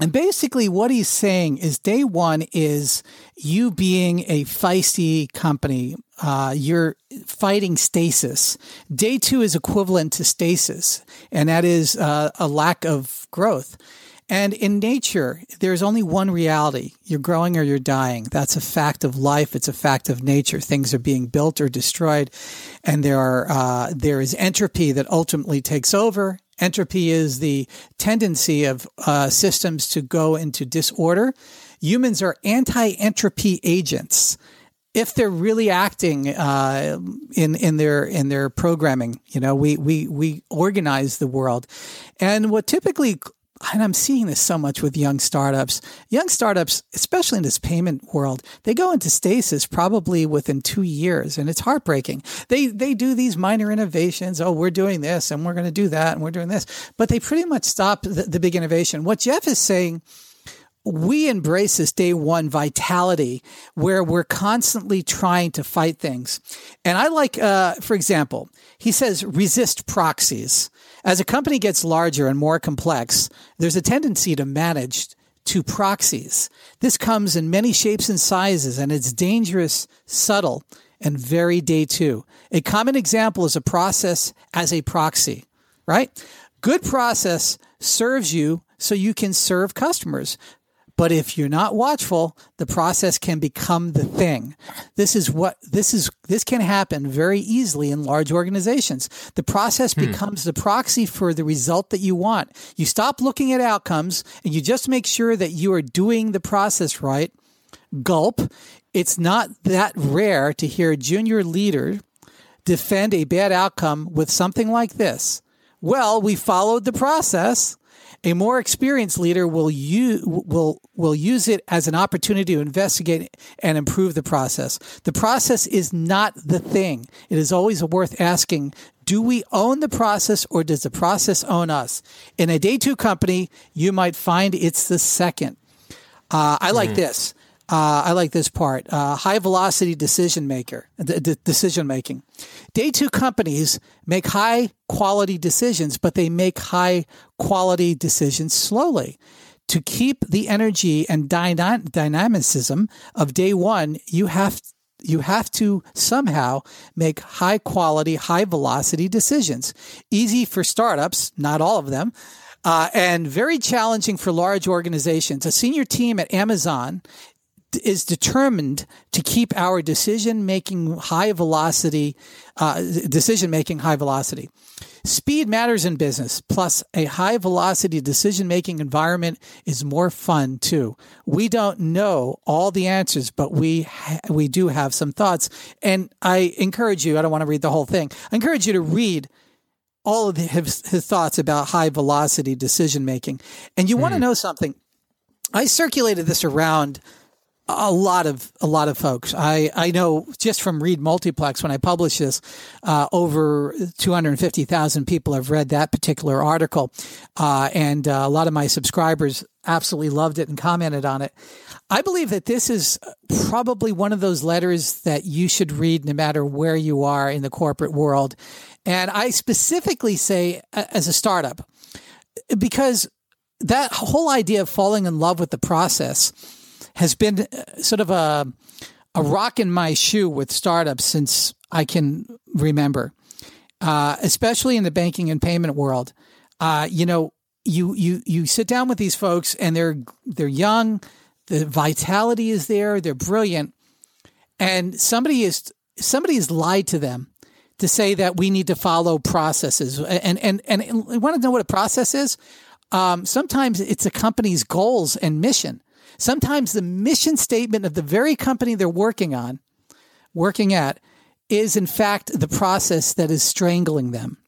And basically, what he's saying is day one is you being a feisty company. Uh, you're fighting stasis. Day two is equivalent to stasis, and that is uh, a lack of growth. And in nature, there's only one reality. You're growing or you're dying. That's a fact of life. It's a fact of nature. Things are being built or destroyed. And there are, uh, there is entropy that ultimately takes over. Entropy is the tendency of uh, systems to go into disorder. Humans are anti-entropy agents if they're really acting uh, in in their in their programming. You know, we we we organize the world, and what typically. And I'm seeing this so much with young startups. Young startups, especially in this payment world, they go into stasis probably within two years, and it's heartbreaking. They they do these minor innovations. Oh, we're doing this, and we're going to do that, and we're doing this, but they pretty much stop the, the big innovation. What Jeff is saying we embrace this day one vitality where we're constantly trying to fight things. And I like, uh, for example, he says resist proxies. As a company gets larger and more complex, there's a tendency to manage to proxies. This comes in many shapes and sizes, and it's dangerous, subtle, and very day two. A common example is a process as a proxy, right? Good process serves you so you can serve customers. But if you're not watchful, the process can become the thing. This is what this is. This can happen very easily in large organizations. The process hmm. becomes the proxy for the result that you want. You stop looking at outcomes and you just make sure that you are doing the process right. Gulp. It's not that rare to hear a junior leader defend a bad outcome with something like this. Well, we followed the process a more experienced leader will use, will, will use it as an opportunity to investigate and improve the process. The process is not the thing. It is always worth asking, do we own the process or does the process own us? In a day two company, you might find it's the second. Uh, I like mm. this. Uh, I like this part. Uh, high velocity decision maker, d- d- decision making. Day two companies make high quality decisions, but they make high quality decisions slowly. To keep the energy and dyna- dynamicism of day one, you have you have to somehow make high quality, high velocity decisions. Easy for startups, not all of them. Uh, and very challenging for large organizations. A senior team at Amazon is determined to keep our decision making high velocity, uh, decision making high velocity. Speed matters in business, plus a high velocity decision making environment is more fun too. We don't know all the answers, but we ha- we do have some thoughts. And I encourage you, I don't want to read the whole thing. I encourage you to read all of his, his thoughts about high velocity decision making. And you mm. want to know something? I circulated this around a lot of a lot of folks. I I know just from Read Multiplex when I published this, uh, over two hundred fifty thousand people have read that particular article, uh, and uh, a lot of my subscribers absolutely loved it and commented on it. I believe that this is probably one of those letters that you should read no matter where you are in the corporate world, and I specifically say as a startup because that whole idea of falling in love with the process has been uh, sort of a a rock in my shoe with startups since I can remember, uh, especially in the banking and payment world. Uh, you know, you you you sit down with these folks and they're they're young, the vitality is there, they're brilliant, and somebody is somebody has lied to them to say that we need to follow processes. And and and, and want to know what a process is? Um, sometimes it's a company's goals and mission. Sometimes the mission statement of the very company they're working on, working at, is in fact the process that is strangling them.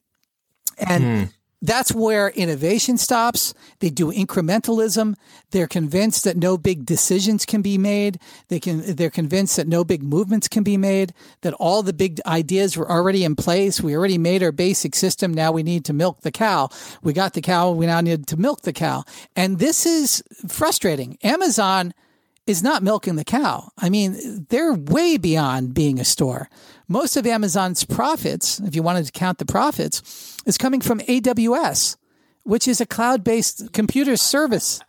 And mm. That's where innovation stops. They do incrementalism. They're convinced that no big decisions can be made. They can, they're convinced that no big movements can be made, that all the big ideas were already in place. We already made our basic system. Now we need to milk the cow. We got the cow. We now need to milk the cow. And this is frustrating. Amazon is not milking the cow. I mean, they're way beyond being a store. Most of Amazon's profits, if you wanted to count the profits, is coming from AWS, which is a cloud based computer service.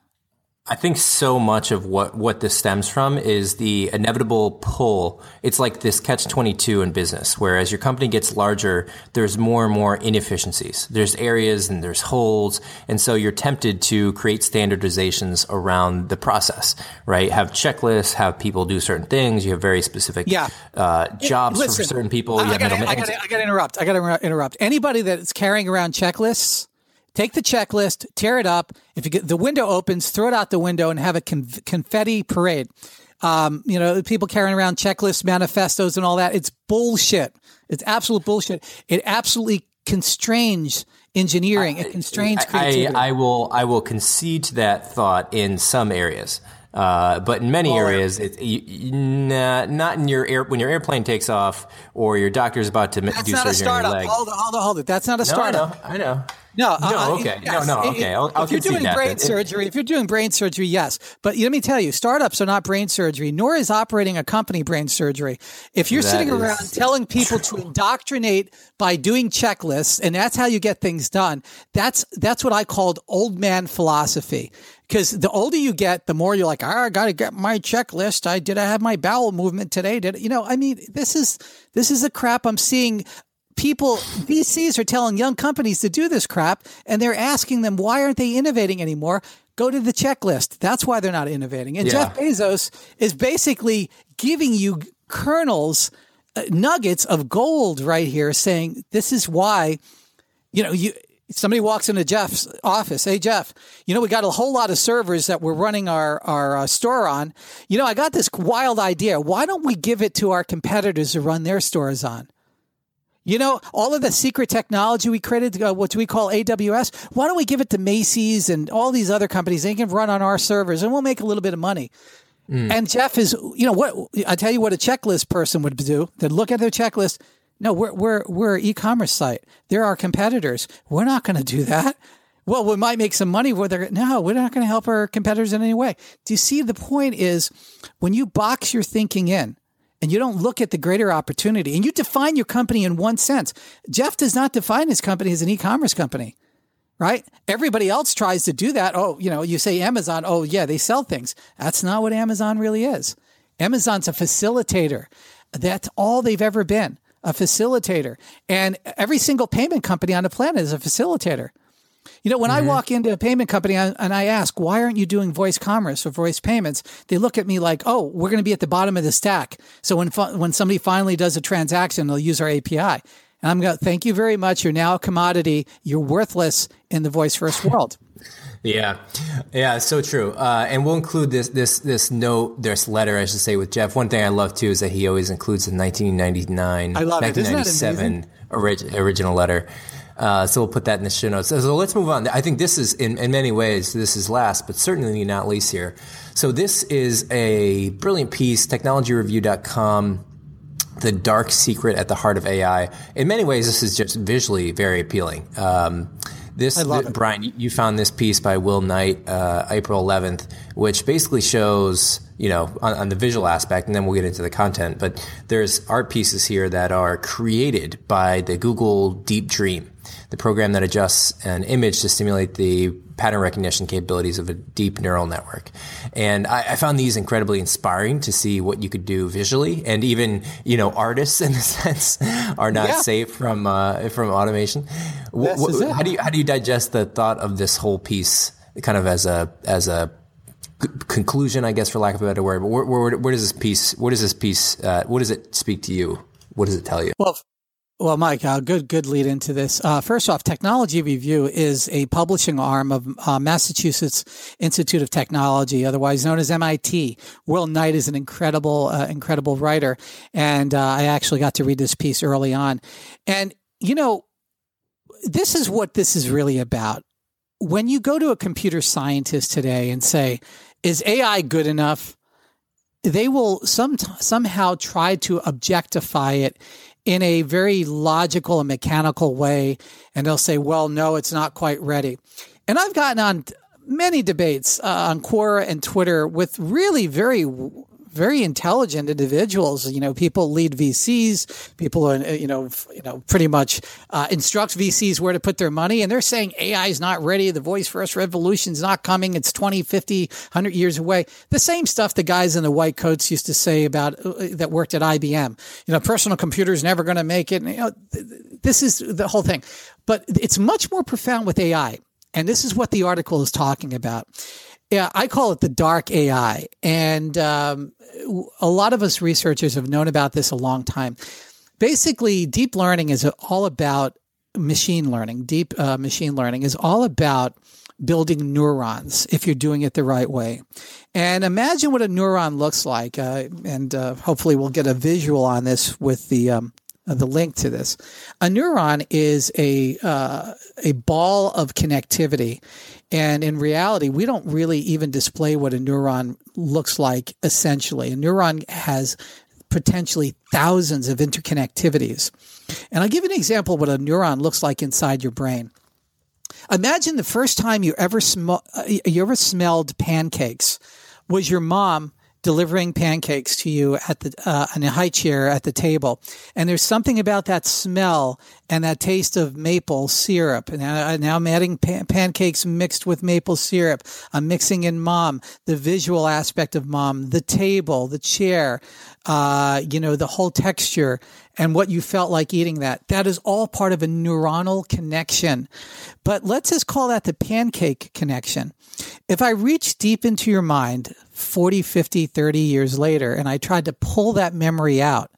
I think so much of what, what this stems from is the inevitable pull. It's like this catch 22 in business, where as your company gets larger, there's more and more inefficiencies. There's areas and there's holes. And so you're tempted to create standardizations around the process, right? Have checklists, have people do certain things. You have very specific yeah. uh, jobs Listen, for certain people. I, I got to interrupt. I got to interrupt. Anybody that's carrying around checklists, take the checklist, tear it up. If you get the window opens, throw it out the window and have a confetti parade. Um, you know, people carrying around checklists, manifestos, and all that. It's bullshit. It's absolute bullshit. It absolutely constrains engineering. It constrains creativity. I, I, will. I will concede to that thought in some areas. Uh, but in many well, areas, it, you, nah, not in your air when your airplane takes off or your doctor's about to do surgery on your leg. Hold it, hold it, hold it. That's not a startup. I know. I know. No, no, uh, okay, yes. no, no, okay. I'll, I'll if you're doing that, brain surgery, if you're doing brain surgery, yes. But let me tell you, startups are not brain surgery, nor is operating a company brain surgery. If you're sitting around telling people true. to indoctrinate by doing checklists, and that's how you get things done, that's that's what I called old man philosophy. Because the older you get, the more you're like, oh, I got to get my checklist. I did I have my bowel movement today? Did you know? I mean, this is this is the crap I'm seeing people, VCs are telling young companies to do this crap, and they're asking them, why aren't they innovating anymore? Go to the checklist. That's why they're not innovating. And yeah. Jeff Bezos is basically giving you kernels, uh, nuggets of gold right here, saying, this is why, you know, you. Somebody walks into Jeff's office. Hey, Jeff, you know, we got a whole lot of servers that we're running our, our uh, store on. You know, I got this wild idea. Why don't we give it to our competitors to run their stores on? You know, all of the secret technology we created, uh, what do we call AWS, why don't we give it to Macy's and all these other companies? They can run on our servers and we'll make a little bit of money. Mm. And Jeff is, you know, what I tell you what a checklist person would do. They'd look at their checklist. No, we're, we're, we're an e-commerce site. They're our competitors. We're not going to do that. Well, we might make some money whether, no, we're not going to help our competitors in any way. Do you see the point is when you box your thinking in, and you don't look at the greater opportunity and you define your company in one sense. Jeff does not define his company as an e-commerce company, right? Everybody else tries to do that. Oh, you know, you say Amazon, oh yeah, they sell things. That's not what Amazon really is. Amazon's a facilitator. That's all they've ever been, a facilitator. And every single payment company on the planet is a facilitator. You know, when mm-hmm. I walk into a payment company and I ask, why aren't you doing voice commerce or voice payments? They look at me like, oh, we're going to be at the bottom of the stack. So when, when somebody finally does a transaction, they'll use our API. And I'm going, to thank you very much. You're now a commodity. You're worthless in the voice first world. Yeah, yeah, so true. Uh, and we'll include this this this note, this letter, I should say, with Jeff. One thing I love too is that he always includes the 1999, I love 1997 orig- original letter. Uh, so we'll put that in the show notes. So, let's move on. I think this is, in, in many ways, this is last, but certainly not least here. So this is a brilliant piece, technologyreview.com, The Dark Secret at the Heart of AI. In many ways, this is just visually very appealing. Um, this, I love it. Brian, you found this piece by Will Knight, uh, April 11th, which basically shows, you know, on, on, the visual aspect, and then we'll get into the content. But there's art pieces here that are created by the Google Deep Dream the program that adjusts an image to stimulate the pattern recognition capabilities of a deep neural network. And I, I, found these incredibly inspiring to see what you could do visually. And even, you know, artists in a sense are not yeah. safe from, uh, from automation. What, what, how do you, how do you digest the thought of this whole piece kind of as a, as a conclusion, I guess, for lack of a better word, but where, where, where does this piece, what does this piece, uh, what does it speak to you? What does it tell you? Well, well, Mike, uh, good good lead into this. Uh, first off, Technology Review is a publishing arm of uh, Massachusetts Institute of Technology, otherwise known as MIT. Will Knight is an incredible uh, incredible writer, and uh, I actually got to read this piece early on. And you know, this is what this is really about. When you go to a computer scientist today and say, "Is AI good enough?" they will some somehow try to objectify it in a very logical and mechanical way. And they'll say, well, no, it's not quite ready. And I've gotten on many debates uh, on Quora and Twitter with really very very intelligent individuals. You know, people lead VCs, people, uh, you know, you know, pretty much uh, instruct VCs where to put their money. And they're saying AI is not ready. The voice first revolution is not coming. It's 20, 50, 100 years away. The same stuff the guys in the white coats used to say about uh, that worked at IBM. You know, personal computers never going to make it. And, you know, this is the whole thing. But it's much more profound with AI. And this is what the article is talking about. Yeah, I call it the dark AI. And um, a lot of us researchers have known about this a long time. Basically, deep learning is all about machine learning. Deep uh, machine learning is all about building neurons if you're doing it the right way. And imagine what a neuron looks like. Uh, and uh, hopefully, we'll get a visual on this with the um, uh, the link to this. A neuron is a uh, a ball of connectivity, and in reality, we don't really even display what a neuron looks like. Essentially, a neuron has potentially thousands of interconnectivities. And I'll give you an example of what a neuron looks like inside your brain. Imagine the first time you ever sm- uh, you ever smelled pancakes was your mom delivering pancakes to you at the uh, in a high chair at the table, and there's something about that smell and that taste of maple syrup. And now, now I'm adding pan- pancakes mixed with maple syrup. I'm mixing in mom, the visual aspect of mom, the table, the chair, uh, you know, the whole texture and what you felt like eating that. That is all part of a neuronal connection. But let's just call that the pancake connection. If I reach deep into your mind 40, 50, 30 years later and I tried to pull that memory out,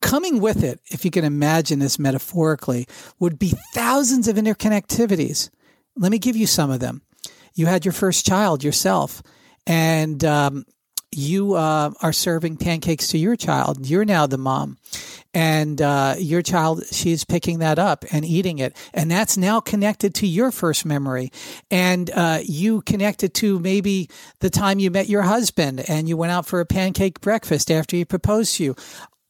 coming with it, if you can imagine this metaphorically, would be thousands of interconnectivities. Let me give you some of them. You had your first child yourself, and um, you uh, are serving pancakes to your child. You're now the mom and uh, your child she's picking that up and eating it. And that's now connected to your first memory. And uh, you connected to maybe the time you met your husband and you went out for a pancake breakfast after he proposed to you.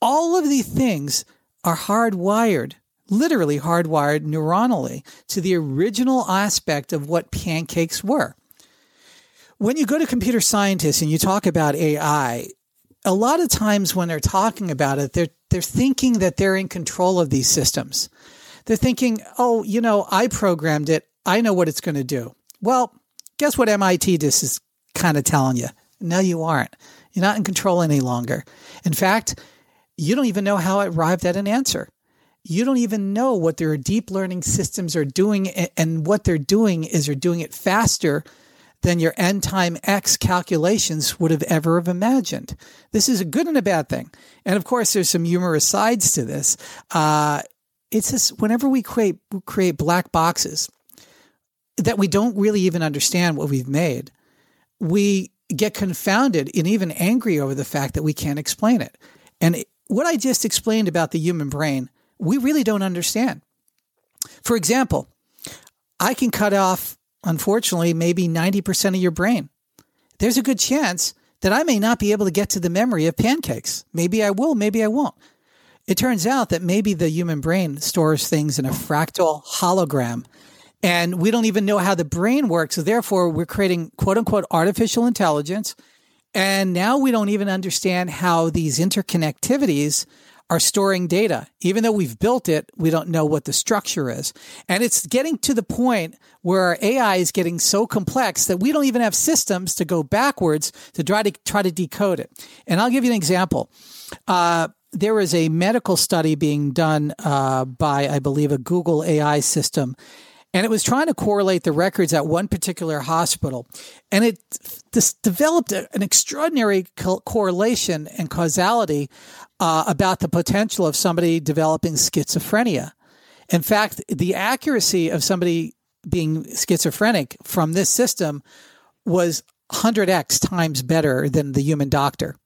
All of these things are hardwired literally hardwired neuronally to the original aspect of what pancakes were. When you go to computer scientists and you talk about AI, a lot of times when they're talking about it, they're they're thinking that they're in control of these systems. They're thinking, "Oh, you know, I programmed it. I know what it's going to do." Well, guess what MIT just is kind of telling you? No, you aren't. You're not in control any longer. In fact, you don't even know how it arrived at an answer. You don't even know what their deep learning systems are doing, and what they're doing is they're doing it faster than your n time x calculations would have ever have imagined. This is a good and a bad thing. And of course, there's some humorous sides to this. Uh, it's just whenever we create create black boxes that we don't really even understand what we've made, we get confounded and even angry over the fact that we can't explain it. And what I just explained about the human brain, we really don't understand. For example, I can cut off unfortunately, maybe 90% of your brain. There's a good chance that I may not be able to get to the memory of pancakes. Maybe I will, maybe I won't. It turns out that maybe the human brain stores things in a fractal hologram. And we don't even know how the brain works. So therefore, we're creating quote unquote artificial intelligence. And now we don't even understand how these interconnectivities are storing data. Even though we've built it, we don't know what the structure is. And it's getting to the point where our AI is getting so complex that we don't even have systems to go backwards to try to try to decode it. And I'll give you an example. Uh, there is a medical study being done uh, by, I believe, a Google AI system and it was trying to correlate the records at one particular hospital. And it developed an extraordinary co- correlation and causality uh, about the potential of somebody developing schizophrenia. In fact, the accuracy of somebody being schizophrenic from this system was 100x times better than the human doctor.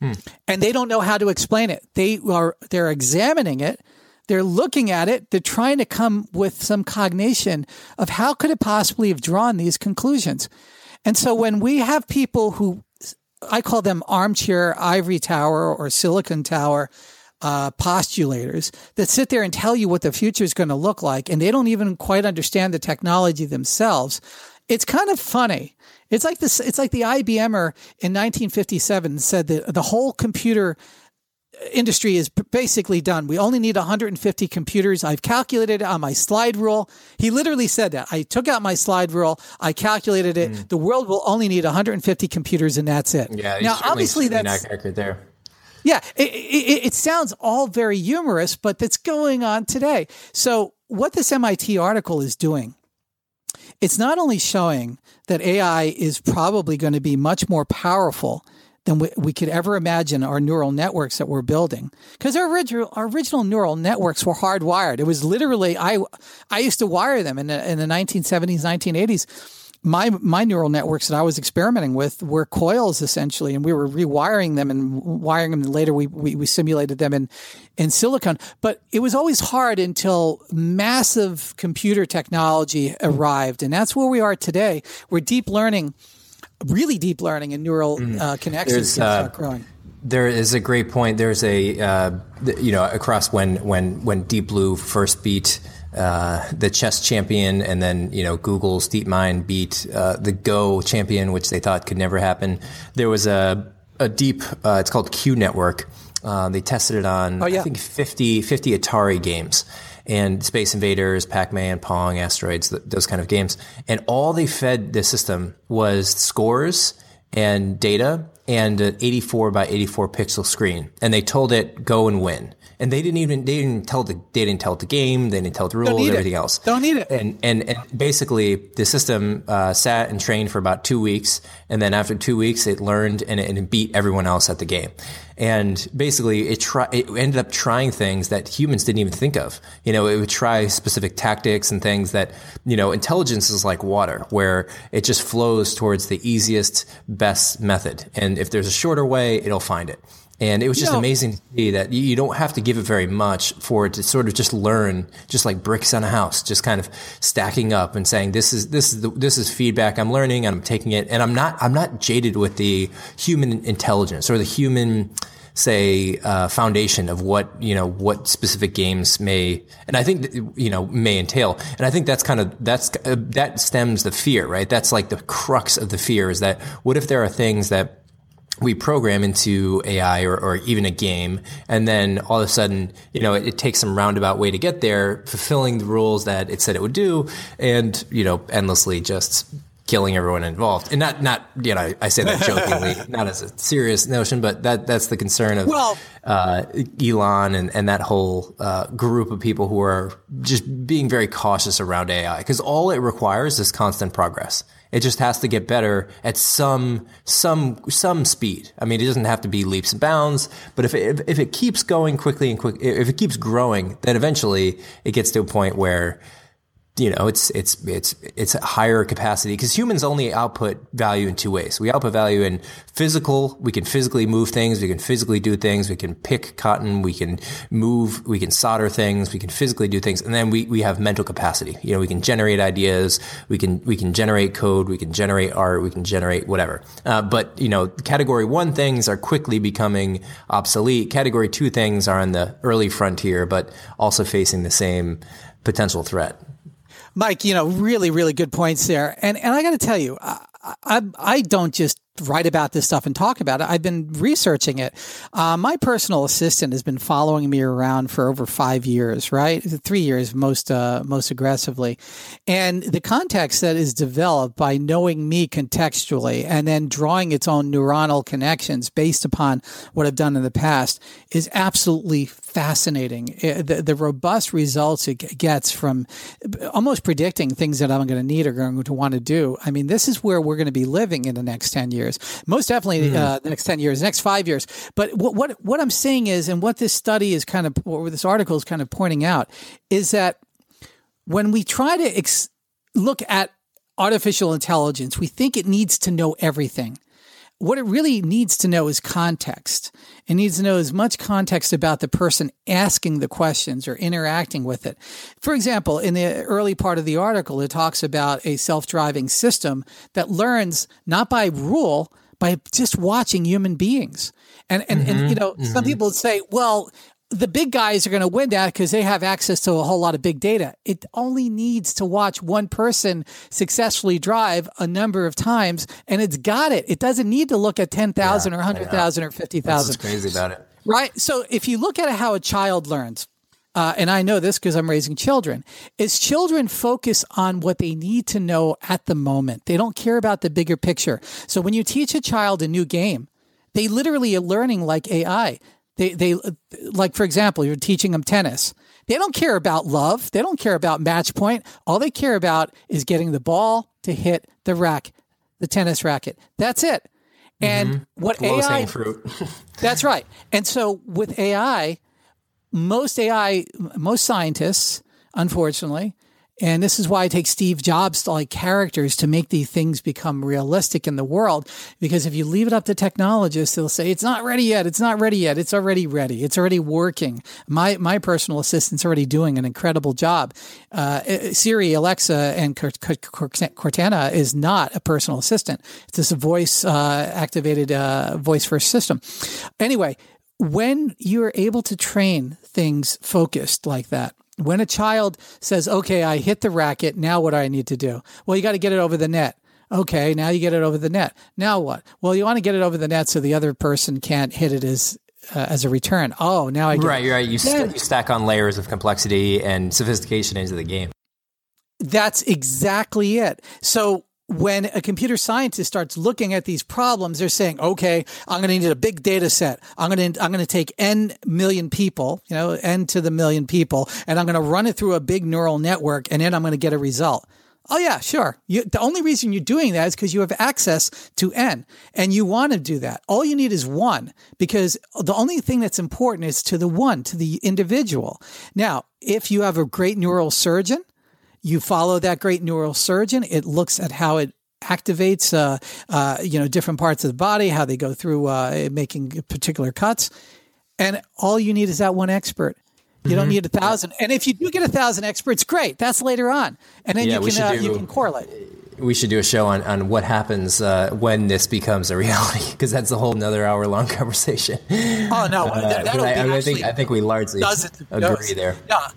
Hmm. And they don't know how to explain it. They are they're examining it they're looking at it. They're trying to come with some cognition of how could it possibly have drawn these conclusions. And so when we have people who I call them armchair ivory tower or silicon tower uh, postulators that sit there and tell you what the future is going to look like, and they don't even quite understand the technology themselves. it's kind of funny. It's like this. It's like the IBMer in 1957 said that the whole computer industry is basically done. We only need 150 computers. I've calculated it on my slide rule. He literally said that. I took out my slide rule. I calculated it. Mm. The world will only need 150 computers, and that's it. Yeah. Now, obviously, that's not accurate there. Yeah, it, it, it sounds all very humorous, but that's going on today. So, what this MIT article is doing, it's not only showing that AI is probably going to be much more powerful than we, we could ever imagine our neural networks that we're building. Because our original, our original neural networks were hardwired. It was literally, I, I used to wire them in the, in the 1970s, 1980s. My, my neural networks that I was experimenting with were coils essentially, and we were rewiring them and wiring them. And later we, we, we simulated them in, in silicon. But it was always hard until massive computer technology arrived. And that's where we are today, where deep learning – really deep learning and neural mm. uh, connections can uh, start growing. There is a great point. There's a uh, you know across when when when Deep Blue first beat uh, the chess champion, and then you know Google's DeepMind beat uh, the Go champion, which they thought could never happen. There was a a deep. Uh, it's called Q Network. they tested it on oh, yeah. I think 50, 50 Atari games and Space Invaders, Pac Man, Pong, Asteroids, th- those kind of games. And all they fed the system was scores and data and an 84 by 84 pixel screen. And they told it, go and win. And they didn't even, they didn't tell the, they didn't tell the game, they didn't tell the rules, everything it. else. Don't need it. And, and, and basically the system, uh, sat and trained for about two weeks. And then after two weeks, it learned and it, and it beat everyone else at the game. And basically it try, it ended up trying things that humans didn't even think of. You know, it would try specific tactics and things that, you know, intelligence is like water where it just flows towards the easiest, best method. And if there's a shorter way, it'll find it. And it was just you know, amazing to see that you don't have to give it very much for it to sort of just learn, just like bricks on a house, just kind of stacking up and saying, this is, this is, the, this is feedback I'm learning and I'm taking it. And I'm not, I'm not jaded with the human intelligence or the human, say, uh, foundation of what, you know, what specific games may, and I think, you know, may entail. And I think that's kind of, that's, uh, that stems the fear, right? That's like the crux of the fear is that what if there are things that, we program into AI or, or, even a game, and then all of a sudden, you know, it, it, takes some roundabout way to get there, fulfilling the rules that it said it would do, and you know, endlessly just killing everyone involved. And not, not you know, I say that jokingly, not as a serious notion, but that that's the concern of well, uh, Elon and, and that whole uh, group of people who are just being very cautious around AI because all it requires is constant progress. It just has to get better at some some some speed. I mean, it doesn't have to be leaps and bounds, but if it, if, if it keeps going quickly and quick, if it keeps growing, then eventually it gets to a point where you know, it's it's it's it's a higher capacity because humans only output value in two ways. We output value in physical. We can physically move things. We can physically do things. We can pick cotton. We can move. We can solder things. We can physically do things, and then we we have mental capacity. You know, we can generate ideas. We can we can generate code. We can generate art. We can generate whatever. Uh, but you know, category one things are quickly becoming obsolete. Category two things are on the early frontier, but also facing the same potential threat. Mike, you know, really, really good points there. And and I got to tell you, I, I, I don't just write about this stuff and talk about it. I've been researching it. Uh, my personal assistant has been following me around for over five years, right? Three years most uh, most aggressively, and the context that is developed by knowing me contextually and then drawing its own neuronal connections based upon what I've done in the past is absolutely fascinating. The, the robust results it gets from almost predicting things that I'm going to need or going to want to do. I mean, this is where we're going to be living in the next ten years years, most definitely mm-hmm. uh, the next 10 years, the next five years. But what, what, what I'm saying is, and what this study is kind of, or this article is kind of pointing out, is that when we try to ex- look at artificial intelligence, we think it needs to know everything. What it really needs to know is context. It needs to know as much context about the person asking the questions or interacting with it. For example, in the early part of the article, it talks about a self driving system that learns not by rule, by just watching human beings. And, and, mm-hmm, and you know, mm-hmm. some people say, well, the big guys are going to win that because they have access to a whole lot of big data. It only needs to watch one person successfully drive a number of times and it's got it. It doesn't need to look at 10,000 yeah, or 100,000 or 50,000. That's crazy about it. Right. So if you look at how a child learns, uh, and I know this because I'm raising children, is children focus on what they need to know at the moment. They don't care about the bigger picture. So when you teach a child a new game, they literally are learning like AI. They, they, like, for example, you're teaching them tennis. They don't care about love. They don't care about match point. All they care about is getting the ball to hit the rack, the tennis racket. That's it. And mm-hmm. what Lowest AI, fruit. that's right. And so with AI, most AI, most scientists, unfortunately, and this is why I take Steve Jobs like characters to make these things become realistic in the world. Because if you leave it up to technologists, they'll say, it's not ready yet. It's not ready yet. It's already ready. It's already working. My, my personal assistant's already doing an incredible job. Uh, Siri, Alexa, and Cortana is not a personal assistant. It's a voice uh, activated uh, voice first system. Anyway, when you're able to train things focused like that, when a child says, okay, I hit the racket, now what do I need to do? Well, you got to get it over the net. Okay, now you get it over the net. Now what? Well, you want to get it over the net so the other person can't hit it as uh, as a return. Oh, now I get right. It. Right, you, st- you stack on layers of complexity and sophistication into the game. That's exactly it. So when a computer scientist starts looking at these problems, they're saying, okay, I'm going to need a big data set. I'm going to, I'm going to take n million people, you know, n to the million people, and I'm going to run it through a big neural network, and then I'm going to get a result. Oh yeah, sure. You, the only reason you're doing that is because you have access to n, and you want to do that. All you need is one, because the only thing that's important is to the one, to the individual. Now, if you have a great neural surgeon you follow that great neural surgeon. It looks at how it activates, uh, uh, you know, different parts of the body, how they go through uh, making particular cuts. And all you need is that one expert. You mm-hmm. don't need a thousand. And if you do get a thousand experts, great. That's later on. And then yeah, you can uh, do, you can correlate. We should do a show on, on what happens uh, when this becomes a reality because that's a whole another hour long conversation. Oh no, uh, that, I, I, think I think we largely agree there. Yeah,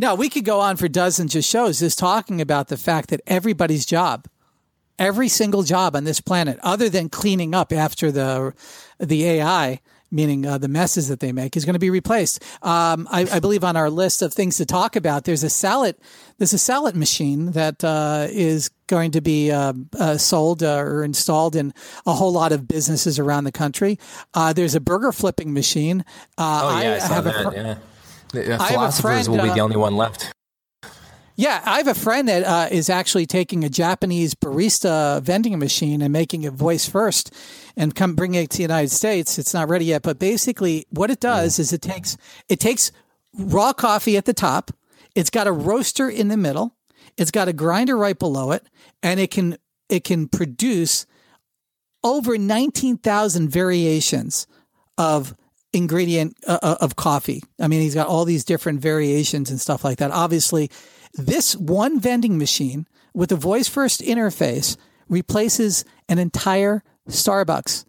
no, we could go on for dozens of shows just talking about the fact that everybody's job, every single job on this planet, other than cleaning up after the the AI, meaning uh, the messes that they make, is going to be replaced. Um, I, I, believe on our list of things to talk about, there's a salad there's a salad machine that uh, is going to be uh, uh sold uh, or installed in a whole lot of businesses around the country. Uh, there's a burger flipping machine. oh yeah, I, I have that, a, yeah the uh, philosophers friend, will be the uh, only one left. Yeah, I have a friend that uh, is actually taking a Japanese barista vending machine and making it voice first, and come bringing it to the United States. It's not ready yet, but basically, what it does mm. is it takes it takes raw coffee at the top. It's got a roaster in the middle. It's got a grinder right below it, and it can it can produce over nineteen thousand variations of ingredient uh, uh, of coffee. I mean, he's got all these different variations and stuff like that. Obviously, this one vending machine with a voice first interface replaces an entire Starbucks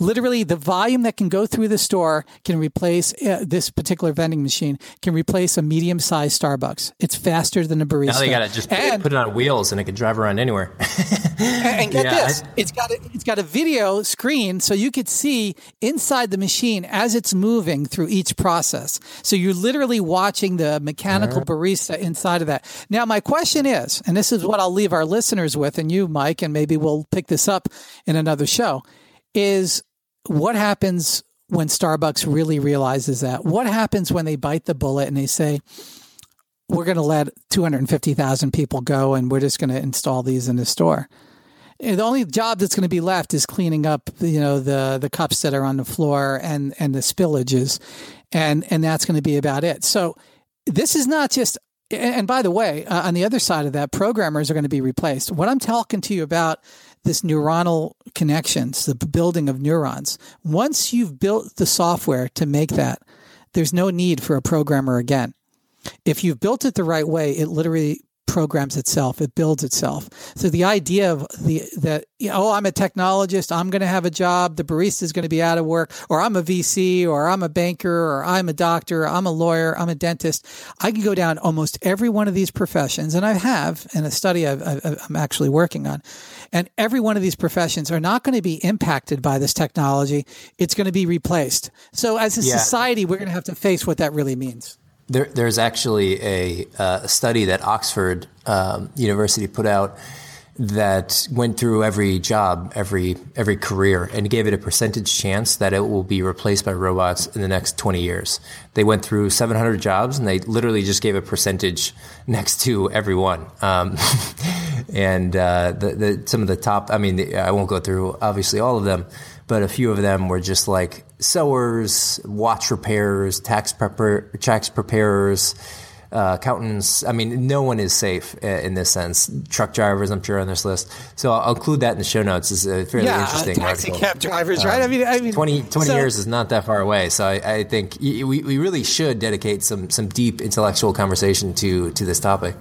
literally the volume that can go through the store can replace uh, this particular vending machine can replace a medium sized Starbucks. It's faster than a barista. Now they got to just and, put it on wheels and it can drive around anywhere. and get yeah, this, I, it's got a, it's got a video screen so you could see inside the machine as it's moving through each process. So you're literally watching the mechanical barista inside of that. Now my question is, and this is what I'll leave our listeners with, and you, Mike, and maybe we'll pick this up in another show is what happens when Starbucks really realizes that? What happens when they bite the bullet and they say, we're going to let 250,000 people go and we're just going to install these in the store? And the only job that's going to be left is cleaning up, you know, the the cups that are on the floor and and the spillages, and and that's going to be about it. So this is not just. And by the way, uh, on the other side of that, programmers are going to be replaced. What I'm talking to you about this neuronal connections, the building of neurons. Once you've built the software to make that, there's no need for a programmer again. If you've built it the right way, it literally programs itself. It builds itself. So the idea of the that you know, oh, I'm a technologist, I'm going to have a job, the barista is going to be out of work, or I'm a VC, or I'm a banker, or I'm a doctor, I'm a lawyer, I'm a dentist. I can go down almost every one of these professions, and I have in a study i am actually working on. And every one of these professions are not going to be impacted by this technology. It's going to be replaced. So as a yeah. society, we're going to have to face what that really means. There, there's actually a, uh, study that Oxford um, University put out that went through every job, every every career, and gave it a percentage chance that it will be replaced by robots in the next 20 years. They went through 700 jobs, and they literally just gave a percentage next to every one. Um, and uh, the, the, some of the top, I mean, the, I won't go through obviously all of them, but a few of them were just like sewers, watch repairers, tax prepar- tax preparers uh, accountants. I mean, no one is safe uh, in this sense. Truck drivers, I'm sure, on this list. So I'll, include that in the show notes. It's a fairly yeah, interesting taxi article. cab drivers, right? Um, I mean, I mean, 20, 20 so, years is not that far away. So I, I think we, we really should dedicate some some deep intellectual conversation to to this topic.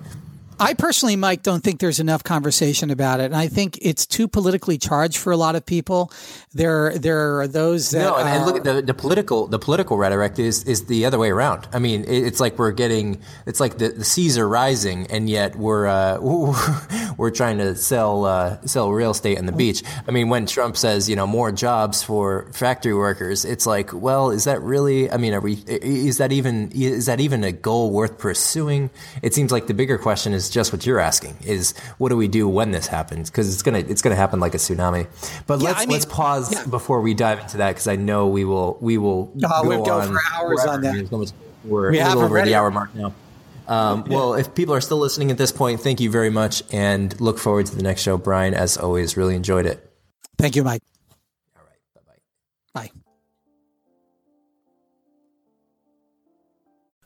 I personally, Mike, don't think there's enough conversation about it, and I think it's too politically charged for a lot of people. There, there are those that no, and, are, and look at the, the political the political rhetoric is is the other way around. I mean, it's like we're getting it's like the, the seas are rising, and yet we're uh, we're trying to sell uh, sell real estate on the beach. I mean, when Trump says you know more jobs for factory workers, it's like, well, is that really? I mean, are we? Is that even is that even a goal worth pursuing? It seems like the bigger question is just what you're asking is what do we do when this happens because it's gonna it's gonna happen like a tsunami. But yeah, let's I mean, let's pause yeah. before we dive into that because I know we will we will oh, go, we'll go for hours forever. on that. We're we a little over the hour mark now. Um. Well, if people are still listening at this point, thank you very much and look forward to the next show. Brian, as always, really enjoyed it. Thank you, Mike. All right. Bye-bye. Bye.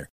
winner.